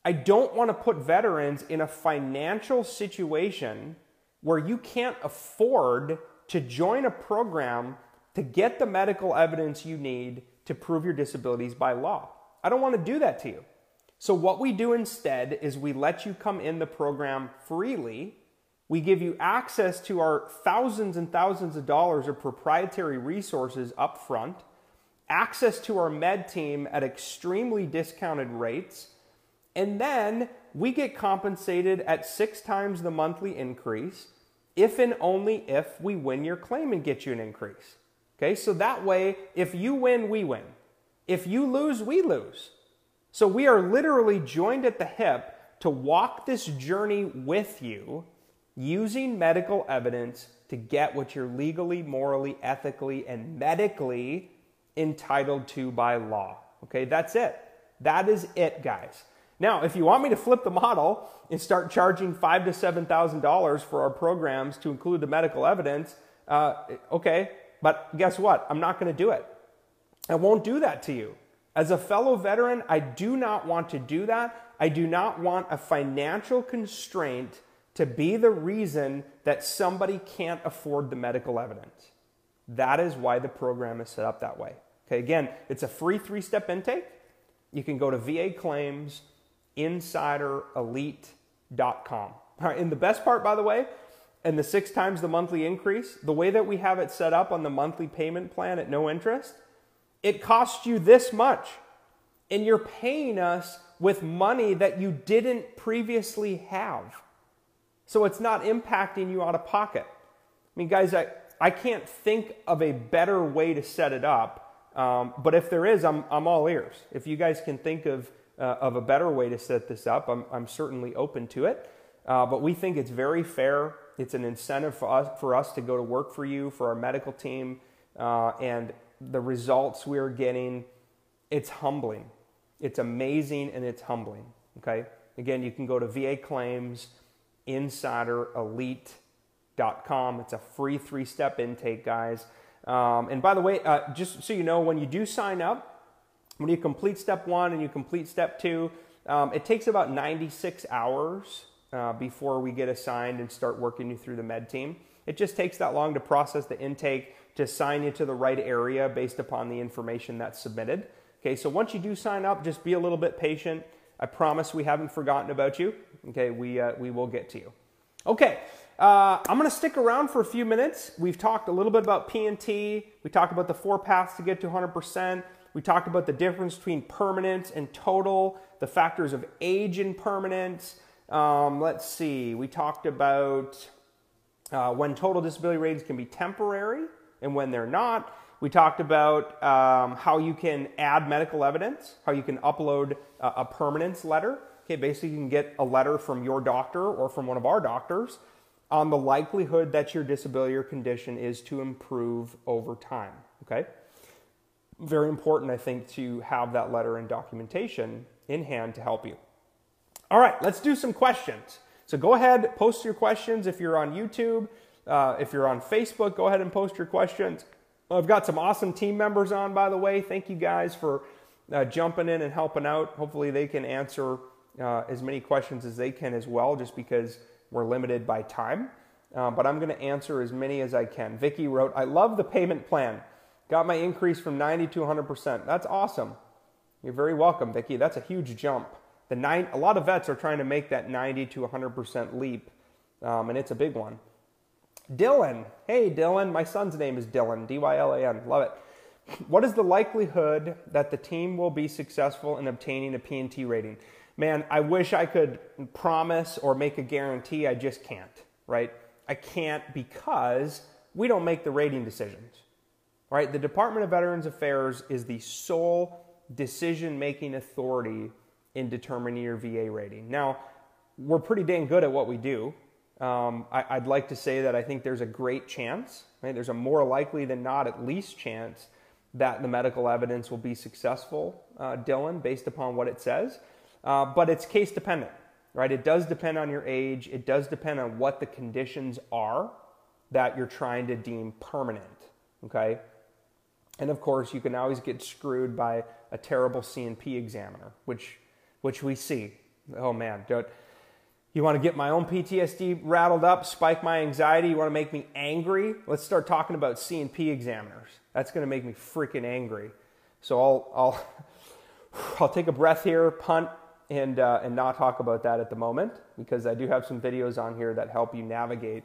Speaker 2: I don't want to put veterans in a financial situation where you can't afford to join a program to get the medical evidence you need to prove your disabilities by law. I don't want to do that to you. So, what we do instead is we let you come in the program freely. We give you access to our thousands and thousands of dollars of proprietary resources up front, access to our med team at extremely discounted rates, and then we get compensated at six times the monthly increase if and only if we win your claim and get you an increase. Okay, so that way, if you win, we win. If you lose, we lose. So we are literally joined at the hip to walk this journey with you using medical evidence to get what you're legally, morally, ethically, and medically entitled to by law. Okay, that's it. That is it, guys. Now, if you want me to flip the model and start charging five to seven thousand dollars for our programs to include the medical evidence, uh, okay. But guess what? I'm not going to do it. I won't do that to you. As a fellow veteran, I do not want to do that. I do not want a financial constraint to be the reason that somebody can't afford the medical evidence. That is why the program is set up that way. Okay, again, it's a free three step intake. You can go to VA Claims insiderelite.com. All right, and the best part, by the way, and the six times the monthly increase, the way that we have it set up on the monthly payment plan at no interest, it costs you this much. And you're paying us with money that you didn't previously have. So it's not impacting you out of pocket. I mean, guys, I, I can't think of a better way to set it up. Um, but if there is, I'm, I'm all ears. If you guys can think of uh, of a better way to set this up, I'm, I'm certainly open to it. Uh, but we think it's very fair. It's an incentive for us, for us to go to work for you, for our medical team, uh, and the results we're getting, it's humbling. It's amazing and it's humbling. Okay? Again, you can go to VA Claims Insider Elite.com. It's a free three step intake, guys. Um, and by the way, uh, just so you know, when you do sign up, when you complete step one and you complete step two, um, it takes about 96 hours uh, before we get assigned and start working you through the med team. It just takes that long to process the intake, to sign you to the right area based upon the information that's submitted. Okay, so once you do sign up, just be a little bit patient. I promise we haven't forgotten about you. Okay, we, uh, we will get to you. Okay, uh, I'm to stick around for a few minutes. We've talked a little bit about P&T. We talked about the four paths to get to 100%. We talked about the difference between permanent and total, the factors of age and permanence. Um, let's see, we talked about uh, when total disability ratings can be temporary and when they're not. We talked about um, how you can add medical evidence, how you can upload a, a permanence letter. Okay, basically, you can get a letter from your doctor or from one of our doctors on the likelihood that your disability or condition is to improve over time. Okay very important, I think, to have that letter and documentation in hand to help you. All right, let's do some questions. So go ahead, post your questions if you're on YouTube. Uh, if you're on Facebook, go ahead and post your questions. I've got some awesome team members on, by the way. Thank you guys for uh, jumping in and helping out. Hopefully, they can answer uh, as many questions as they can as well, just because we're limited by time. Uh, but I'm going to answer as many as I can. Vicky wrote, I love the payment plan. Got my increase from 90 to 100%. That's awesome. You're very welcome, Vicki. That's a huge jump. The nine, a lot of vets are trying to make that 90 to 100% leap, um, and it's a big one. Dylan, hey Dylan, my son's name is Dylan, D Y L A N, love it. What is the likelihood that the team will be successful in obtaining a PNT rating? Man, I wish I could promise or make a guarantee. I just can't, right? I can't because we don't make the rating decisions, right? The Department of Veterans Affairs is the sole decision making authority in determining your VA rating. Now, we're pretty dang good at what we do. Um, I, would like to say that I think there's a great chance, right? There's a more likely than not, at least chance that the medical evidence will be successful, uh, Dylan, based upon what it says. Uh, but it's case dependent, right? It does depend on your age. It does depend on what the conditions are that you're trying to deem permanent, okay? And of course, you can always get screwed by a terrible C&P examiner, which which we see. Oh man, don't you want to get my own PTSD rattled up, spike my anxiety, you want to make me angry? Let's start talking about C&P examiners. That's going to make me freaking angry. So I'll I'll I'll take a breath here, punt and uh, and not talk about that at the moment because I do have some videos on here that help you navigate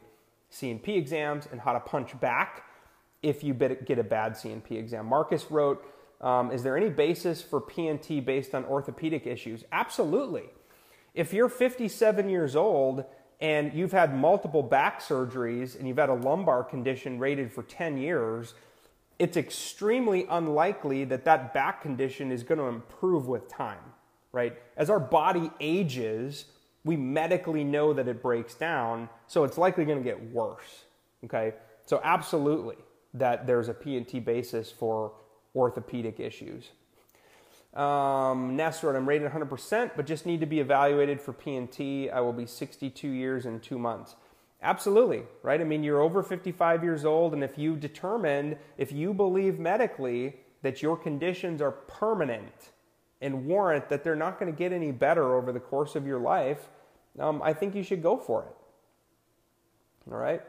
Speaker 2: C&P exams and how to punch back if you get a bad C&P exam. Marcus wrote um, is there any basis for PNT based on orthopedic issues? Absolutely. If you're 57 years old and you've had multiple back surgeries and you've had a lumbar condition rated for 10 years, it's extremely unlikely that that back condition is going to improve with time, right? As our body ages, we medically know that it breaks down, so it's likely going to get worse, okay? So, absolutely, that there's a P&T basis for orthopedic issues. Um, I'm rated 100%, but just need to be evaluated for PNT. I will be 62 years in two months. Absolutely, right? I mean, you're over 55 years old, and if you determine, if you believe medically that your conditions are permanent and warrant that they're not going to get any better over the course of your life, um, I think you should go for it. All right?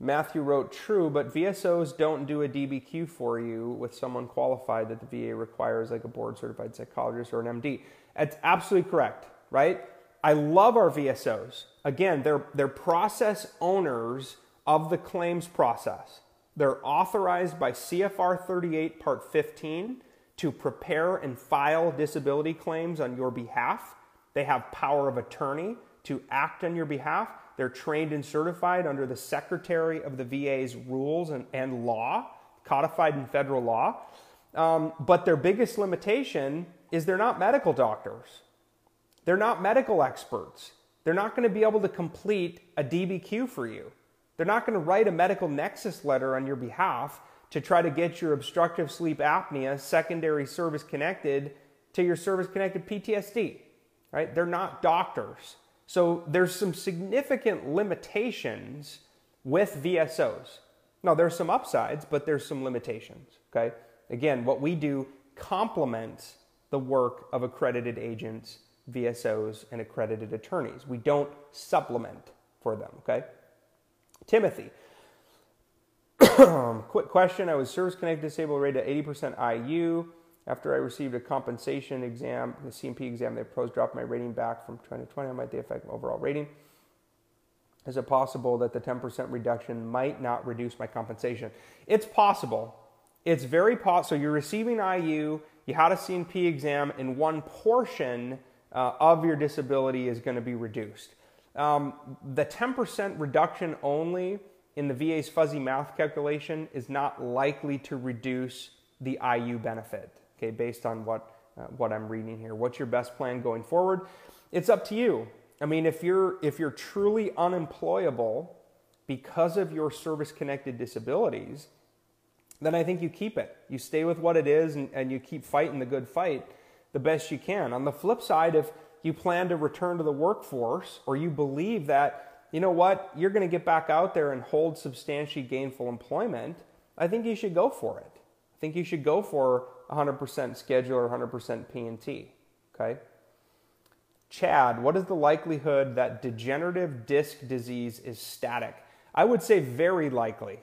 Speaker 2: Matthew wrote, True, but VSOs don't do a DBQ for you with someone qualified that the VA requires, like a board certified psychologist or an MD. That's absolutely correct, right? I love our VSOs. Again, they're, they're process owners of the claims process. They're authorized by CFR 38, Part 15, to prepare and file disability claims on your behalf. They have power of attorney to act on your behalf. They're trained and certified under the Secretary of the VA's rules and, and law, codified in federal law. Um, but their biggest limitation is they're not medical doctors. They're not medical experts. They're not going to be able to complete a DBQ for you. They're not going to write a medical nexus letter on your behalf to try to get your obstructive sleep apnea secondary service connected to your service connected PTSD. Right? They're not doctors. So there's some significant limitations with VSOs. Now there's some upsides, but there's some limitations, okay? Again, what we do complements the work of accredited agents, VSOs, and accredited attorneys. We don't supplement for them, okay? Timothy. Quick question. I was service connected disabled rated at 80% IU. After I received a compensation exam, the C&P exam, they proposed dropping my rating back from 2020. Might they affect my overall rating? Is it possible that the 10% reduction might not reduce my compensation? It's possible. It's very possible. So you're receiving IU, you had a C&P exam, and one portion uh, of your disability is going to be reduced. Um, the 10% reduction only in the VA's fuzzy math calculation is not likely to reduce the IU benefit okay, based on what, uh, what I'm reading here. What's your best plan going forward? It's up to you. I mean, if you're, if you're truly unemployable because of your service connected disabilities, then I think you keep it. You stay with what it is and, and you keep fighting the good fight the best you can. On the flip side, if you plan to return to the workforce or you believe that, you know what, you're going to get back out there and hold substantially gainful employment, I think you should go for it. I think you should go for 100% schedule or 100% PNT. Okay? Chad, what is the likelihood that degenerative disc disease is static? I would say very likely.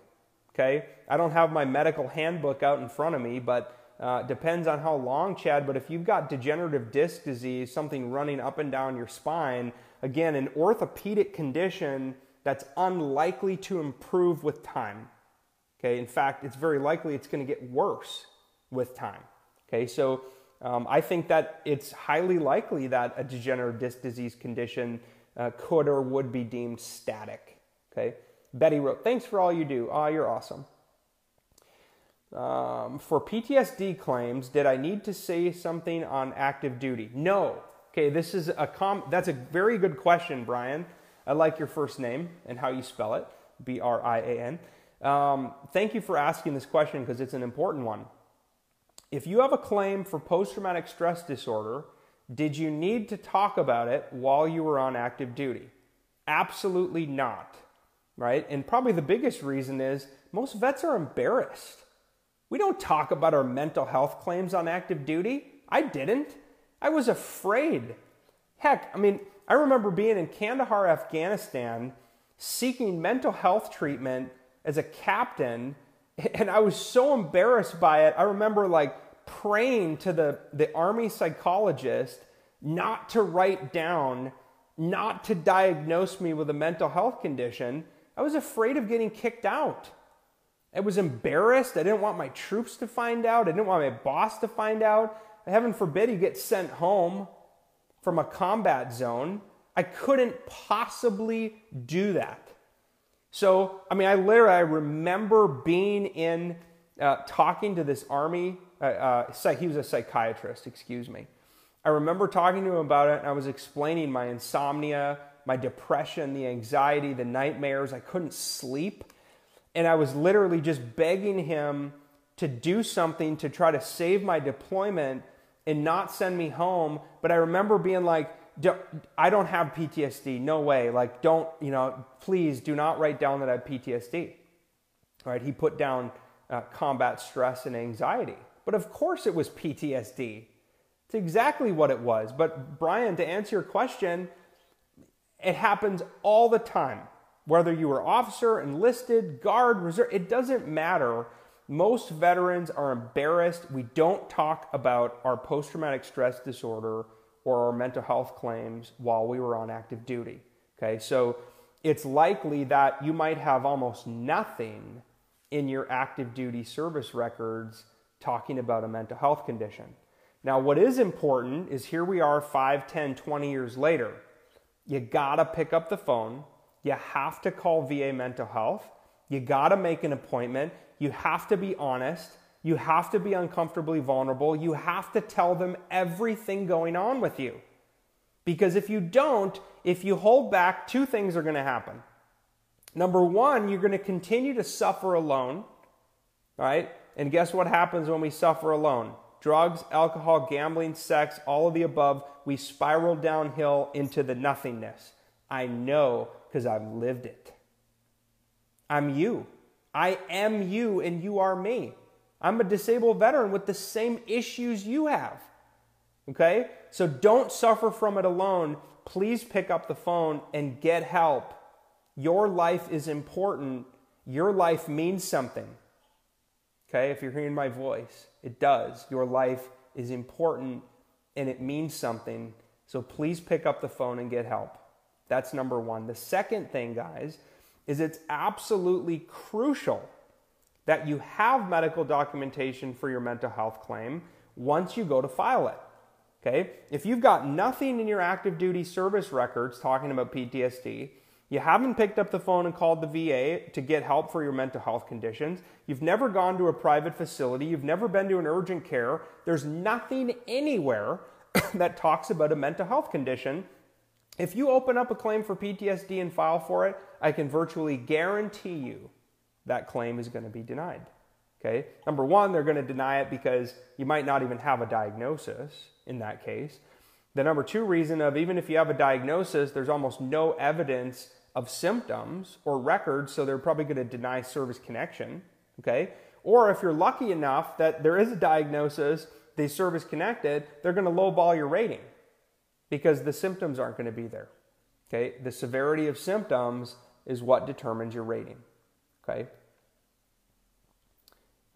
Speaker 2: Okay? I don't have my medical handbook out in front of me, but uh, depends on how long, Chad, but if you've got degenerative disc disease, something running up and down your spine, again, an orthopedic condition that's unlikely to improve with time. Okay, in fact, it's very likely it's going to get worse with time. Okay, so um, I think that it's highly likely that a degenerative disc disease condition uh, could or would be deemed static. Okay, Betty wrote, Thanks for all you do. Ah, oh, you're awesome. Um, for PTSD claims, did I need to say something on active duty? No. Okay, this is a com. That's a very good question, Brian. I like your first name and how you spell it, B R I A N. Um, thank you for asking this question because it's an important one. If you have a claim for post traumatic stress disorder, did you need to talk about it while you were on active duty? Absolutely not, right? And probably the biggest reason is most vets are embarrassed. We don't talk about our mental health claims on active duty. I didn't. I was afraid. Heck, I mean, I remember being in Kandahar, Afghanistan, seeking mental health treatment as a captain, and I was so embarrassed by it. I remember like praying to the, the army psychologist not to write down, not to diagnose me with a mental health condition. I was afraid of getting kicked out. I was embarrassed. I didn't want my troops to find out. I didn't want my boss to find out. Heaven forbid he gets sent home from a combat zone. I couldn't possibly do that. So, I mean, I literally I remember being in, uh, talking to this army. Uh, uh, he was a psychiatrist, excuse me. I remember talking to him about it, and I was explaining my insomnia, my depression, the anxiety, the nightmares. I couldn't sleep and I was literally just begging him to do something to try to save my deployment and not send me home. But I remember being like, I don't have PTSD. No way. Like, don't, you know, please do not write down that I have PTSD. All right. He put down uh, combat stress and anxiety. But of course it was PTSD. It's exactly what it was. But Brian, to answer your question, it happens all the time. Whether you were officer, enlisted, guard, reserve, it doesn't matter. Most veterans are embarrassed. We don't talk about our post traumatic stress disorder or our mental health claims while we were on active duty. Okay, so it's likely that you might have almost nothing in your active duty service records talking about a mental health condition. Now, what is important is here we are 5, 10, 20 years later. You gotta pick up the phone you have to call VA mental health. You got to make an appointment. You have to be honest. You have to be uncomfortably vulnerable. You have to tell them everything going on with you. Because if you don't, if you hold back, two things are going to happen. Number one, you're going to continue to suffer alone, right? And guess what happens when we suffer alone? Drugs, alcohol, gambling, sex, all of the above, we spiral downhill into the nothingness. I know because I've lived it. I'm you. I am you, and you are me. I'm a disabled veteran with the same issues you have. Okay? So don't suffer from it alone. Please pick up the phone and get help. Your life is important. Your life means something. Okay? If you're hearing my voice, it does. Your life is important and it means something. So please pick up the phone and get help. That's number one. The second thing, guys, is it's absolutely crucial that you have medical documentation for your mental health claim once you go to file it. Okay? If you've got nothing in your active duty service records talking about PTSD, you haven't picked up the phone and called the VA to get help for your mental health conditions, you've never gone to a private facility, you've never been to an urgent care, there's nothing anywhere that talks about a mental health condition if you open up a claim for PTSD and file for it, I can virtually guarantee you that claim is going to be denied. Okay? Number one, they're going to deny it because you might not even have a diagnosis in that case. The number two reason of even if you have a diagnosis, there's almost no evidence of symptoms or records, so they're probably going to deny service connection. Okay? Or if you're lucky enough that there is a diagnosis, they service connected, they're going to lowball your rating because the symptoms aren't going to be there. Okay? The severity of symptoms is what determines your rating. Okay?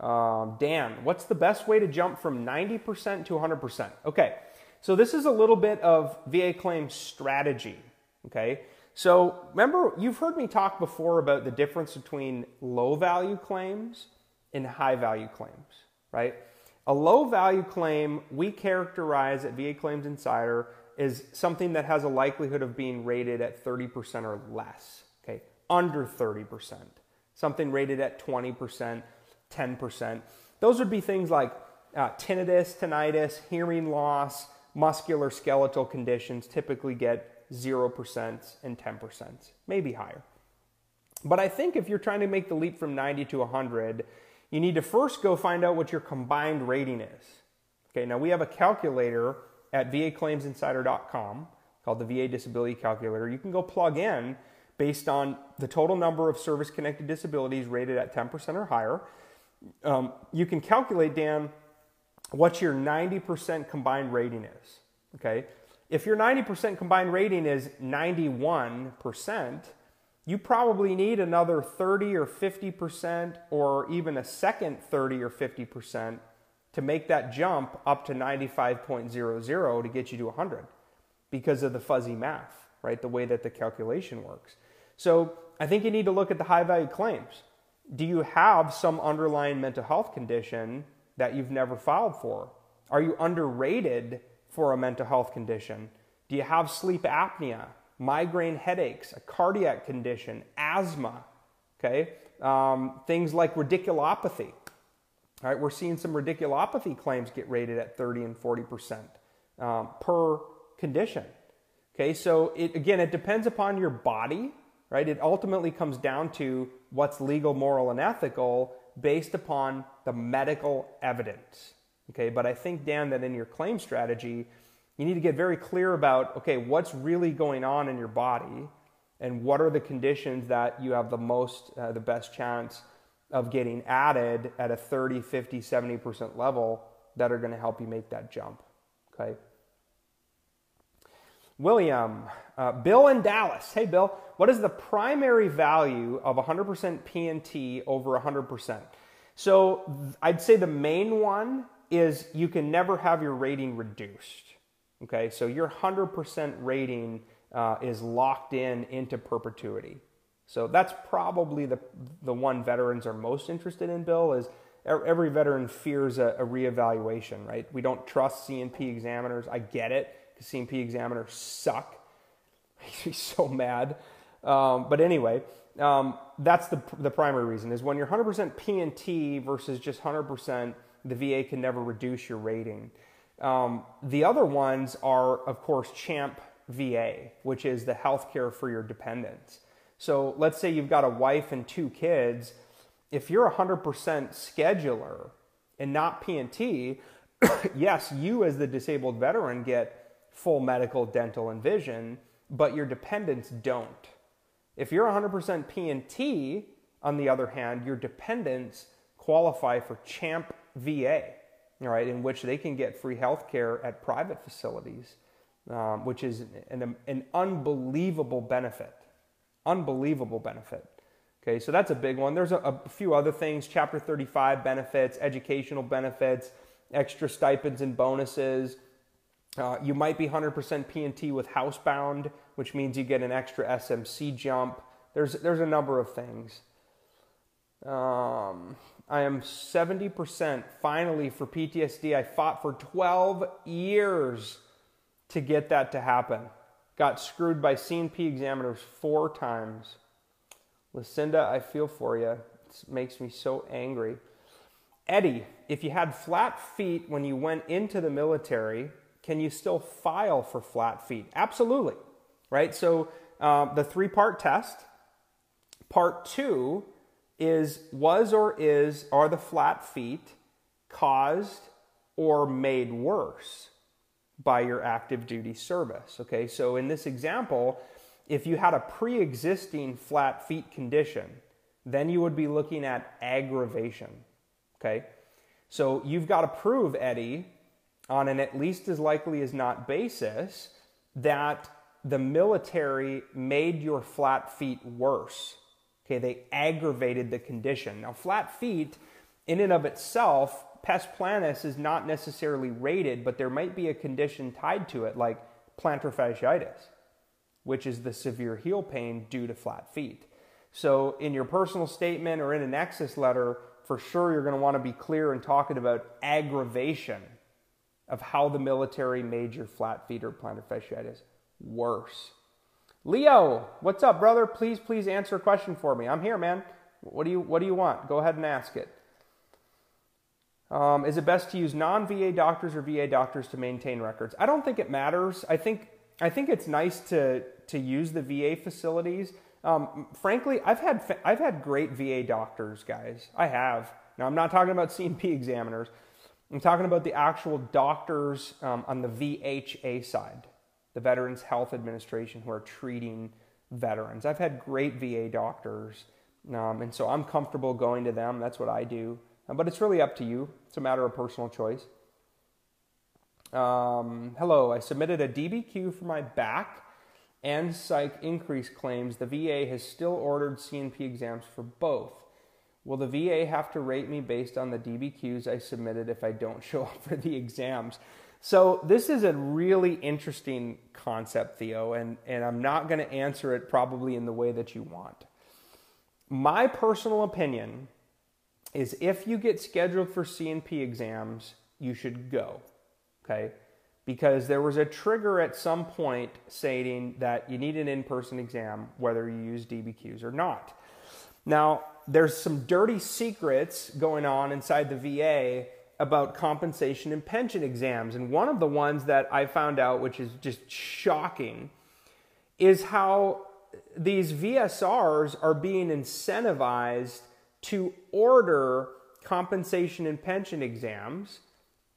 Speaker 2: Um, Dan, what's the best way to jump from 90% to 100%? Okay, so this is a little bit of VA claim strategy. Okay, so remember, you've heard me talk before about the difference between low value claims and high value claims, right? A low value claim we characterize at VA Claims Insider is something that has a likelihood of being rated at 30% or less, okay? Under 30%. Something rated at 20%, 10%. Those would be things like uh, tinnitus, tinnitus, hearing loss, muscular skeletal conditions typically get 0% and 10%, maybe higher. But I think if you're trying to make the leap from 90 to 100, you need to first go find out what your combined rating is. Okay, now we have a calculator at vaclaimsinsider.com called the VA Disability Calculator. You can go plug in based on the total number of service connected disabilities rated at 10% or higher. Um, you can calculate, Dan, what your 90% combined rating is. Okay, if your 90% combined rating is 91%, you probably need another 30 or 50% or even a second 30 or 50% to make that jump up to 95.00 to get you to 100 because of the fuzzy math, right? The way that the calculation works. So I think you need to look at the high value claims. Do you have some underlying mental health condition that you've never filed for? Are you underrated for a mental health condition? Do you have sleep apnea, migraine headaches, a cardiac condition, asthma? Okay, um, things like radiculopathy. All right, we're seeing some radiculopathy claims get rated at 30 and 40 percent um, per condition. Okay, so it, again, it depends upon your body, right? It ultimately comes down to what's legal, moral, and ethical based upon the medical evidence. Okay, but I think, Dan, that in your claim strategy, you need to get very clear about okay, what's really going on in your body and what are the conditions that you have the most, uh, the best chance of getting added at a 30, 50, 70% level that are going to help you make that jump. Okay. William, uh, Bill in Dallas. Hey, Bill, what is the primary value of 100% PNT over 100%? So I'd say the main one is you can never have your rating reduced. Okay, so your 100% rating uh, is locked in into perpetuity. So that's probably the, the one veterans are most interested in, Bill, is every veteran fears a, a reevaluation, right? We don't trust C&P examiners. I get it, because C&P examiners suck. Makes me so mad. Um, but anyway, um, that's the, the primary reason is when you're 100% PNT versus just 100%, the VA can never reduce your rating. Um, the other ones are, of course, CHAMP VA, which is the health care for your dependents. So let's say you've got a wife and two kids. If you're 100% schedular and not PNT, yes, you as the disabled veteran get full medical, dental, and vision, but your dependents don't. If you're 100% P&T, on the other hand, your dependents qualify for CHAMP VA, all right, in which they can get free health care at private facilities, um, which is an, an unbelievable benefit Unbelievable benefit. Okay, so that's a big one. There's a, a few other things Chapter 35 benefits, educational benefits, extra stipends and bonuses. Uh, you might be 100% PNT with housebound, which means you get an extra SMC jump. There's, there's a number of things. Um, I am 70% finally for PTSD. I fought for 12 years to get that to happen. Got screwed by C&P examiners four times. Lucinda, I feel for you. It makes me so angry. Eddie, if you had flat feet when you went into the military, can you still file for flat feet? Absolutely. Right? So uh, the three part test. Part two is was or is are the flat feet caused or made worse? by your active duty service. Okay, so in this example, if you had a pre existing flat feet condition, then you would be looking at aggravation. Okay, so you've got to prove, Eddie, on an at least as likely as not basis, that the military made your flat feet worse. Okay, they aggravated the condition. Now, flat feet in and of itself, pes planus is not necessarily rated, but there might be a condition tied to it, like plantar fasciitis, which is the severe heel pain due to flat feet. So, in your personal statement or in a nexus letter, for sure you're going to want to be clear and talking about aggravation of how the military made your flat feet or plantar fasciitis worse. Leo, what's up, brother? Please, please answer a question for me. I'm here, man. What do you What do you want? Go ahead and ask it. Um, is it best to use non-VA doctors or VA doctors to maintain records? I don't think it matters. I think I think it's nice to to use the VA facilities. Um, frankly, I've had I've had great VA doctors, guys. I have. Now I'm not talking about C&P examiners. I'm talking about the actual doctors um, on the VHA side the Veterans Health Administration who are treating veterans. I've had great VA doctors, um, and so I'm comfortable going to them. That's what I do. Uh, but it's really up to you, it's a matter of personal choice. Um, hello, I submitted a DBQ for my back and psych increase claims. The VA has still ordered C&P exams for both. Will the VA have to rate me based on the DBQs I submitted if I don't show up for the exams? So this is a really interesting concept, Theo, and, and I'm not going to answer it probably in the way that you want. My personal opinion is if you get scheduled for C&P exams, you should go. Okay? Because there was a trigger at some point stating that you need an in-person exam whether you use DBQs or not. Now, there's some dirty secrets going on inside the VA about compensation and pension exams. And one of the ones that I found out, which is just shocking, is how these VSRs are being incentivized to order compensation and pension exams,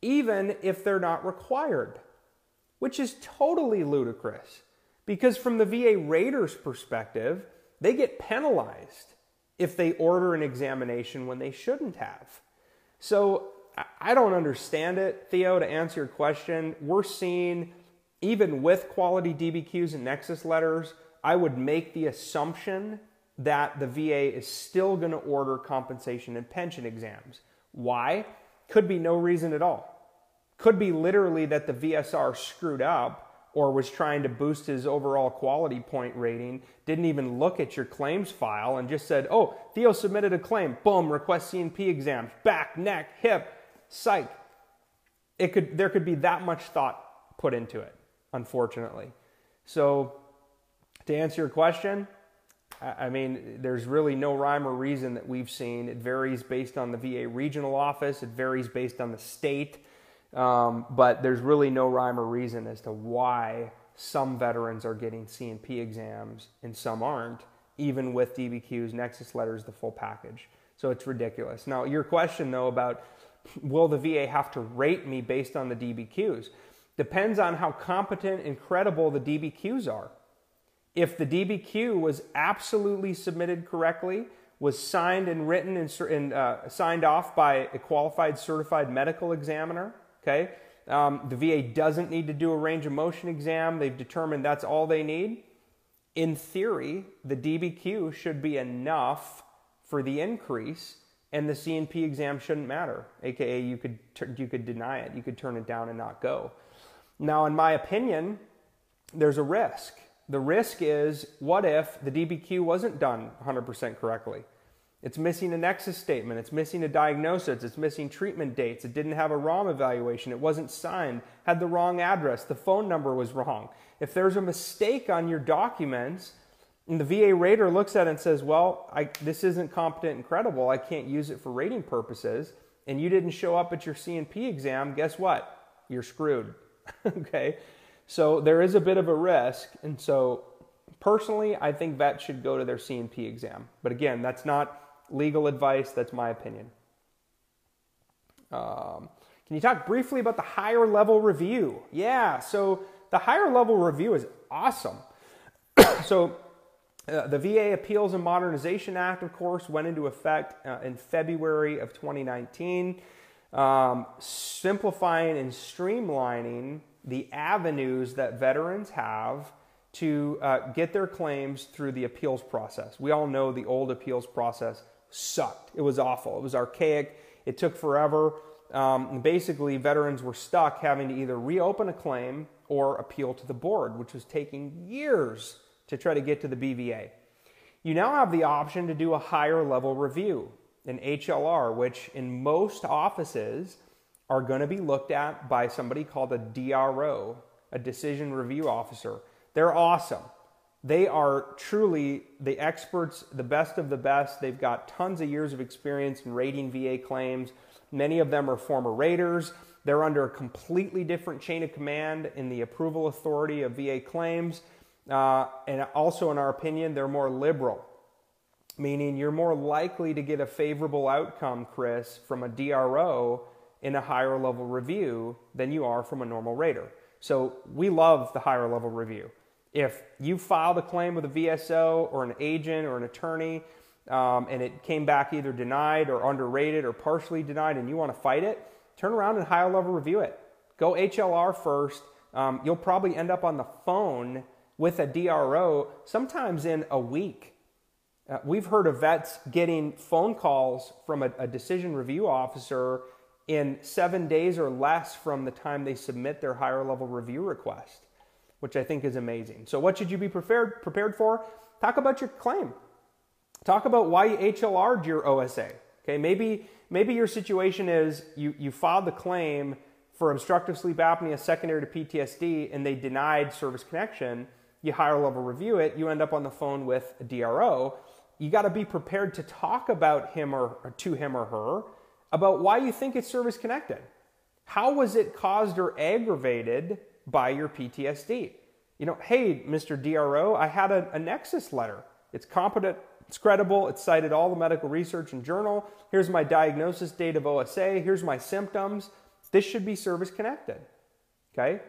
Speaker 2: even if they're not required, which is totally ludicrous. Because from the VA rater's perspective, they get penalized if they order an examination when they shouldn't have. So I don't understand it, Theo, to answer your question. We're seeing, even with quality DBQs and Nexus letters, I would make the assumption that the VA is still going to order compensation and pension exams. Why? Could be no reason at all. Could be literally that the VSR screwed up or was trying to boost his overall quality point rating, didn't even look at your claims file and just said, oh, Theo submitted a claim, boom, request C&P exams, back, neck, hip, psych. It could, there could be that much thought put into it, unfortunately. So, to answer your question, I mean, there's really no rhyme or reason that we've seen. It varies based on the VA regional office, it varies based on the state, um, but there's really no rhyme or reason as to why some veterans are getting C&P exams and some aren't, even with DBQs, Nexus letters, the full package. So it's ridiculous. Now, your question though about will the VA have to rate me based on the DBQs? Depends on how competent and credible the DBQs are. If the DBQ was absolutely submitted correctly, was signed and written and uh, signed off by a qualified certified medical examiner, okay, um, the VA doesn't need to do a range of motion exam. They've determined that's all they need. In theory, the DBQ should be enough for the increase and the C&P exam shouldn't matter. AKA, you could you could deny it, you could turn it down and not go. Now, in my opinion, there's a risk. The risk is, what if the DBQ wasn't done 100% correctly? It's missing a nexus statement. It's missing a diagnosis. It's missing treatment dates. It didn't have a ROM evaluation. It wasn't signed. Had the wrong address. The phone number was wrong. If there's a mistake on your documents, and the VA rater looks at it and says, Well, I, this isn't competent and credible. I can't use it for rating purposes. And you didn't show up at your C&P exam. Guess what? You're screwed. okay? So there is a bit of a risk. And so personally, I think vets should go to their C&P exam. But again, that's not legal advice, that's my opinion. Um, can you talk briefly about the higher level review? Yeah, so the higher level review is awesome. so uh, the VA Appeals and Modernization Act, of course, went into effect uh, in February of 2019, um, simplifying and streamlining the avenues that veterans have to uh, get their claims through the appeals process. We all know the old appeals process sucked. It was awful. It was archaic. It took forever. Um, basically, veterans were stuck having to either reopen a claim or appeal to the board, which was taking years to try to get to the BVA. You now have the option to do a higher level review, an HLR, which in most offices are going to be looked at by somebody called a DRO, a decision review officer. They're awesome. They are truly the experts, the best of the best. They've got tons of years of experience in rating VA claims. Many of them are former raters. They're under a completely different chain of command in the approval authority of VA claims. Uh, and also, in our opinion, they're more liberal, meaning you're more likely to get a favorable outcome, Chris, from a DRO in a higher level review than you are from a normal rater. So we love the higher level review. If you filed a claim with a VSO or an agent or an attorney um, and it came back either denied or underrated or partially denied and you want to fight it, turn around and higher level review it. Go HLR first. Um, you'll probably end up on the phone with a DRO sometimes in a week. Uh, we've heard of vets getting phone calls from a, a decision review officer in seven days or less from the time they submit their higher level review request, which I think is amazing. So, what should you be prepared prepared for? Talk about your claim. Talk about why you HLR'd your OSA. Okay, maybe maybe your situation is you you filed the claim for obstructive sleep apnea secondary to PTSD and they denied service connection you higher level review it, you end up on the phone with a DRO. You got to be prepared to talk about him or, or to him or her about why you think it's service connected. How was it caused or aggravated by your PTSD? You know, hey, Mr. DRO, I had a, a Nexus letter. It's competent, it's credible, it's cited all the medical research and journal. Here's my diagnosis date of OSA, here's my symptoms. This should be service connected. Okay?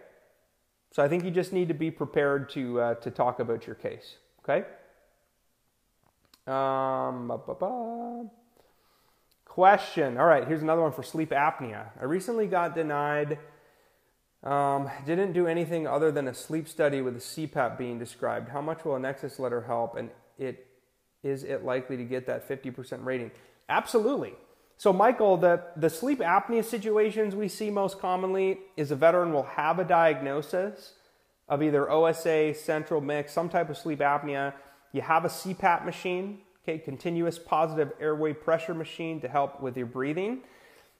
Speaker 2: So I think you just need to be prepared to, uh, to talk about your case. Okay? Um, Question. All right, here's another one for sleep apnea. I recently got denied. Um, didn't do anything other than a sleep study with a CPAP being described. How much will a Nexus letter help? And it is it likely to get that 50% rating? Absolutely. So, Michael, the, the sleep apnea situations we see most commonly is a veteran will have a diagnosis of either OSA, central mix, some type of sleep apnea. You have a CPAP machine, okay, continuous positive airway pressure machine to help with your breathing.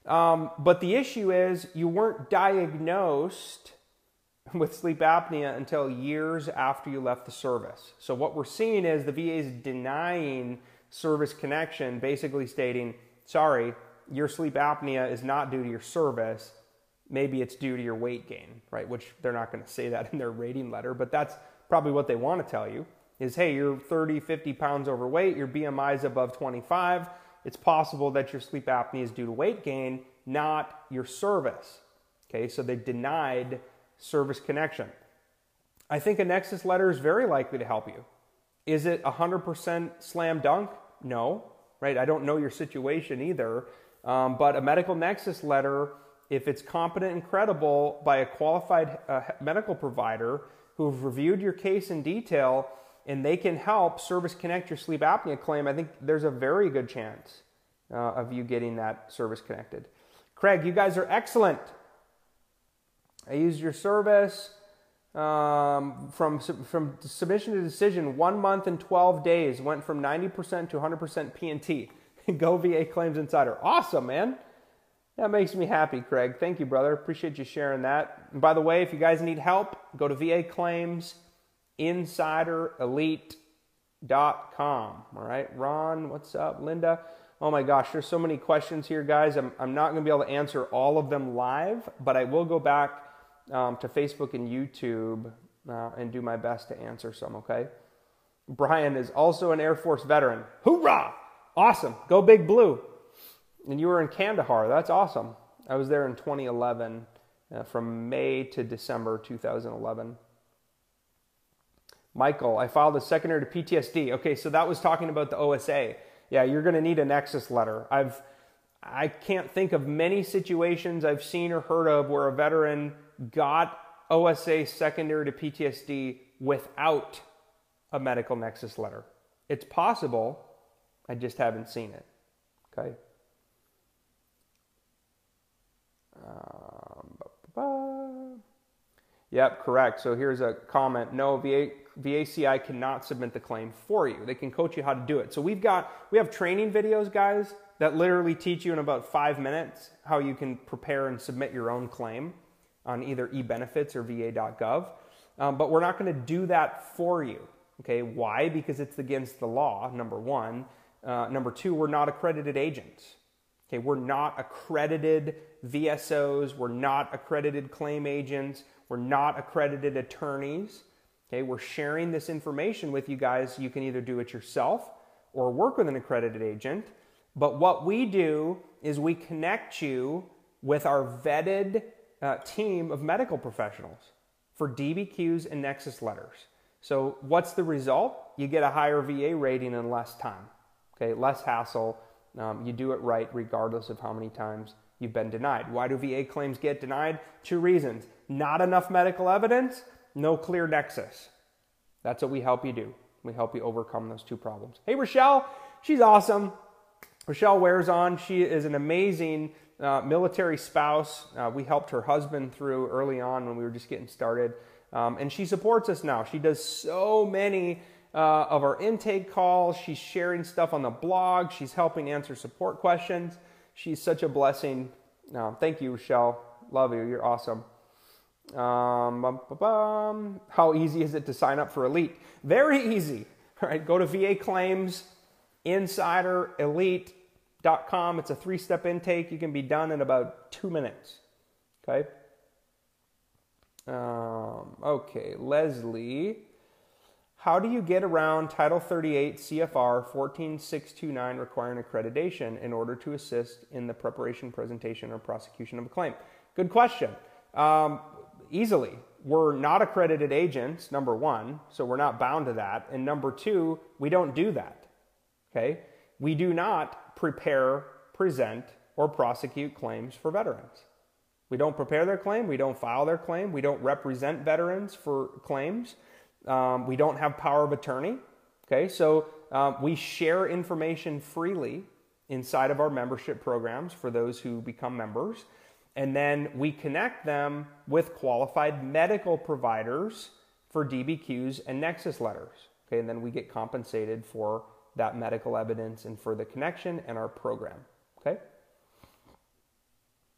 Speaker 2: Um, but the issue is you weren't diagnosed with sleep apnea until years after you left the service. So, what we're seeing is the VA is denying service connection, basically stating, sorry, your sleep apnea is not due to your service. Maybe it's due to your weight gain, right? Which they're not going to say that in their rating letter, but that's probably what they want to tell you is hey, you're 30, 50 pounds overweight, your BMI is above 25. It's possible that your sleep apnea is due to weight gain, not your service. Okay, so they denied service connection. I think a Nexus letter is very likely to help you. Is it 100% slam dunk? No right? I don't know your situation either. Um, but a medical nexus letter, if it's competent and credible by a qualified uh, medical provider who've reviewed your case in detail and they can help service connect your sleep apnea claim, I think there's a very good chance uh, of you getting that service connected. Craig, you guys are excellent. I used your service um, from, from submission to decision, one month and 12 days, went from 90% to 100% P&T. Go VA Claims Insider. Awesome, man. That makes me happy, Craig. Thank you, brother. Appreciate you sharing that. And by the way, if you guys need help, go to VA Claims Insider Elite.com. All right, Ron, what's up? Linda. Oh my gosh, there's so many questions here, guys. I'm, I'm not going to be able to answer all of them live, but I will go back um, to Facebook and YouTube uh, and do my best to answer some, okay? Brian is also an Air Force veteran. Hoorah! Awesome. Go Big Blue. And you were in Kandahar. That's awesome. I was there in 2011 uh, from May to December 2011. Michael, I filed a secondary to PTSD. Okay, so that was talking about the OSA. Yeah, you're going to need a Nexus letter. I've I can't think of many situations I've seen or heard of where a veteran got OSA secondary to PTSD without a medical nexus letter. It's possible, I just haven't seen it. Okay? Um, yep, correct. So here's a comment. No, VA, VACI cannot submit the claim for you. They can coach you how to do it. So we've got we have training videos, guys, that literally teach you in about five minutes how you can prepare and submit your own claim on either eBenefits or VA.gov. Um, but we're not going to do that for you. Okay, why? Because it's against the law. Number one. Uh, number two, we're not accredited agents. Okay, we're not accredited VSOs, we're not accredited claim agents, we're not accredited attorneys. Okay, we're sharing this information with you guys. You can either do it yourself or work with an accredited agent. But what we do is we connect you with our vetted uh, team of medical professionals for DBQs and Nexus letters. So, what's the result? You get a higher VA rating in less time. Okay, less hassle. Um, you do it right regardless of how many times you've been denied. Why do VA claims get denied? Two reasons not enough medical evidence, no clear nexus. That's what we help you do. We help you overcome those two problems. Hey, Rochelle, she's awesome. Rochelle wears on. She is an amazing uh, military spouse. Uh, we helped her husband through early on when we were just getting started. Um, and she supports us now. She does so many uh, of our intake calls. She's sharing stuff on the blog. She's helping answer support questions. She's such a blessing. Uh, thank you, Rochelle. Love you. You're awesome. Um, bum, bum, bum. How easy is it to sign up for Elite? Very easy. All right, go to VA Claims Insider. It's a three step intake. You can be done in about two minutes. Okay. Um, okay, Leslie. How do you get around Title 38 CFR 14629 requiring accreditation in order to assist in the preparation, presentation, or prosecution of a claim? Good question. Um, easily. We're not accredited agents, number one, so we're not bound to that. And number two, we don't do that. Okay? We do not prepare, present, or prosecute claims for veterans. We don't prepare their claim, we don't file their claim, we don't represent veterans for claims. Um, we don't have power of attorney. Okay, so um, we share information freely inside of our membership programs for those who become members. And then we connect them with qualified medical providers for DBQs and Nexus letters. Okay, and then we get compensated for that medical evidence and for the connection and our program. Okay?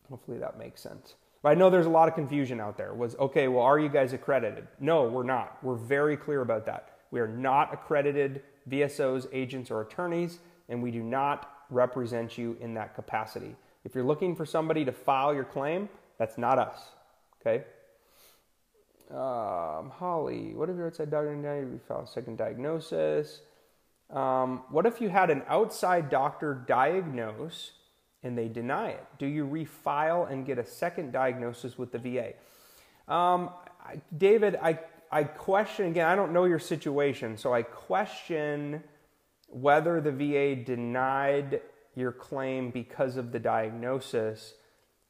Speaker 2: Hopefully that makes sense. But I know there's a lot of confusion out there. Was okay, well, are you guys accredited? No, we're not. We're very clear about that. We are not accredited VSOs, agents, or attorneys, and we do not represent you in that capacity. If you're looking for somebody to file your claim, that's not us. Okay? Um, Holly, what if you're outside doctor and you file a second diagnosis? Um, what if you had an outside doctor diagnose and they deny it? Do you refile and get a second diagnosis with the VA? Um, David, I, I question again, I don't know your situation, so I question whether the VA denied your claim because of the diagnosis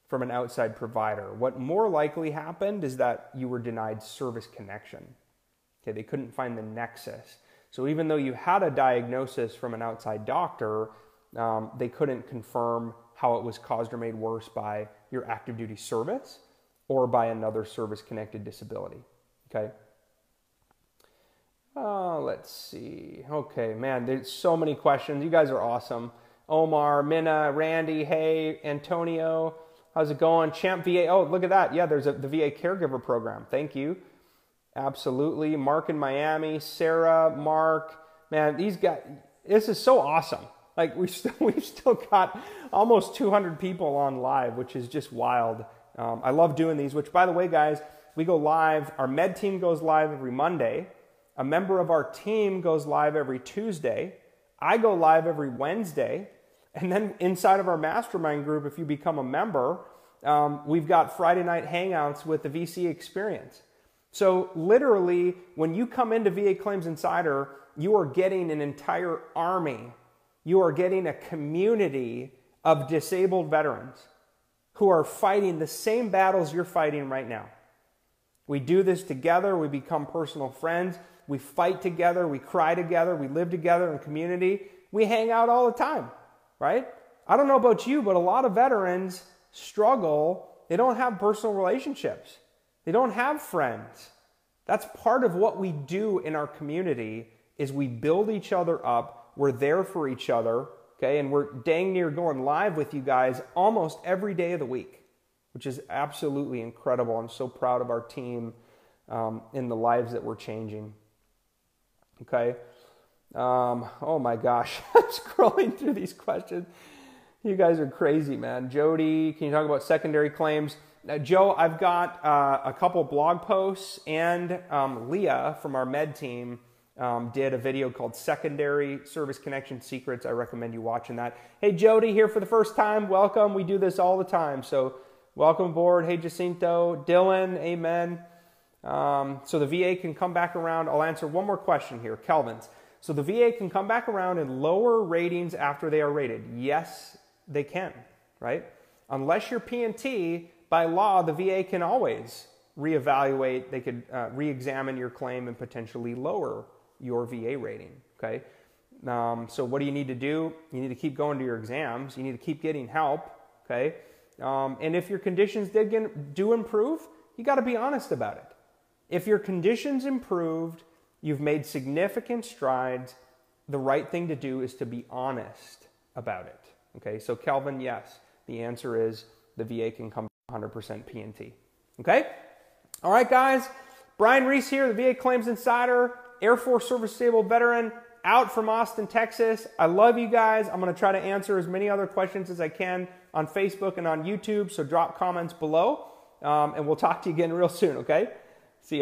Speaker 2: from an outside provider. What more likely happened is that you were denied service connection. Okay, they couldn't find the nexus. So even though you had a diagnosis from an outside doctor, um, they couldn't confirm how it was caused or made worse by your active duty service or by another service connected disability. Okay. Uh, let's see. Okay, man, there's so many questions. You guys are awesome. Omar, Minna, Randy, hey, Antonio, how's it going? CHAMPVA. Oh, look at that. Yeah, there's a, the VA caregiver program. Thank you. Absolutely. Mark in Miami, Sarah, Mark. Man, these guys, this is so awesome. Like we still we've still got almost 200 people on live, which is just wild. Um, I love doing these. Which, by the way, guys, we go live. Our med team goes live every Monday. A member of our team goes live every Tuesday. I go live every Wednesday. And then inside of our mastermind group, if you become a member, um, we've got Friday night hangouts with the VC experience. So, literally, when you come into VA Claims Insider, you are getting an entire army. You are getting a community of disabled veterans who are fighting the same battles you're fighting right now. We do this together, we become personal friends, we fight together, we cry together, we live together in community, we hang out all the time, right? I don't know about you, but a lot of veterans struggle They don't have personal relationships. They don't have friends. That's part of what we do in our community is we build each other up. We're there for each other, okay? And we're dang near going live with you guys almost every day of the week, which is absolutely incredible. I'm so proud of our team um, in the lives that we're changing. Okay. Um, oh my gosh, I'm scrolling through these questions. You guys are crazy, man. Jody, can you talk about secondary claims? Uh, Joe, I've got uh, a couple blog posts, and um, Leah from our med team um, did a video called Secondary Service Connection Secrets. I recommend you watching that. Hey, Jody, here for the first time. Welcome. We do this all the time. So, welcome aboard. Hey, Jacinto, Dylan, amen. Um, so, the VA can come back around. I'll answer one more question here. Kelvin's. So, the VA can come back around and lower ratings after they are rated. Yes, they can, right? Unless you're P&T, by law, the VA can always reevaluate, they could uh, re examine your claim and potentially lower your VA rating. Okay. Um, so, what do you need to do? You need to keep going to your exams, you need to keep getting help. Okay. Um, and if your conditions did get, do improve, you got to be honest about it. If your conditions improved, you've made significant strides, the right thing to do is to be honest about it. Okay, so Kelvin, yes, the answer is the VA can come 100% P&T. Okay? All right, guys. Brian Reese here, the VA Claims Insider, Air Force Service Disabled veteran, out from Austin, Texas. I love you guys. I'm going to try to answer as many other questions as I can on Facebook and on YouTube, so drop comments below, um, and we'll talk to you again real soon, okay?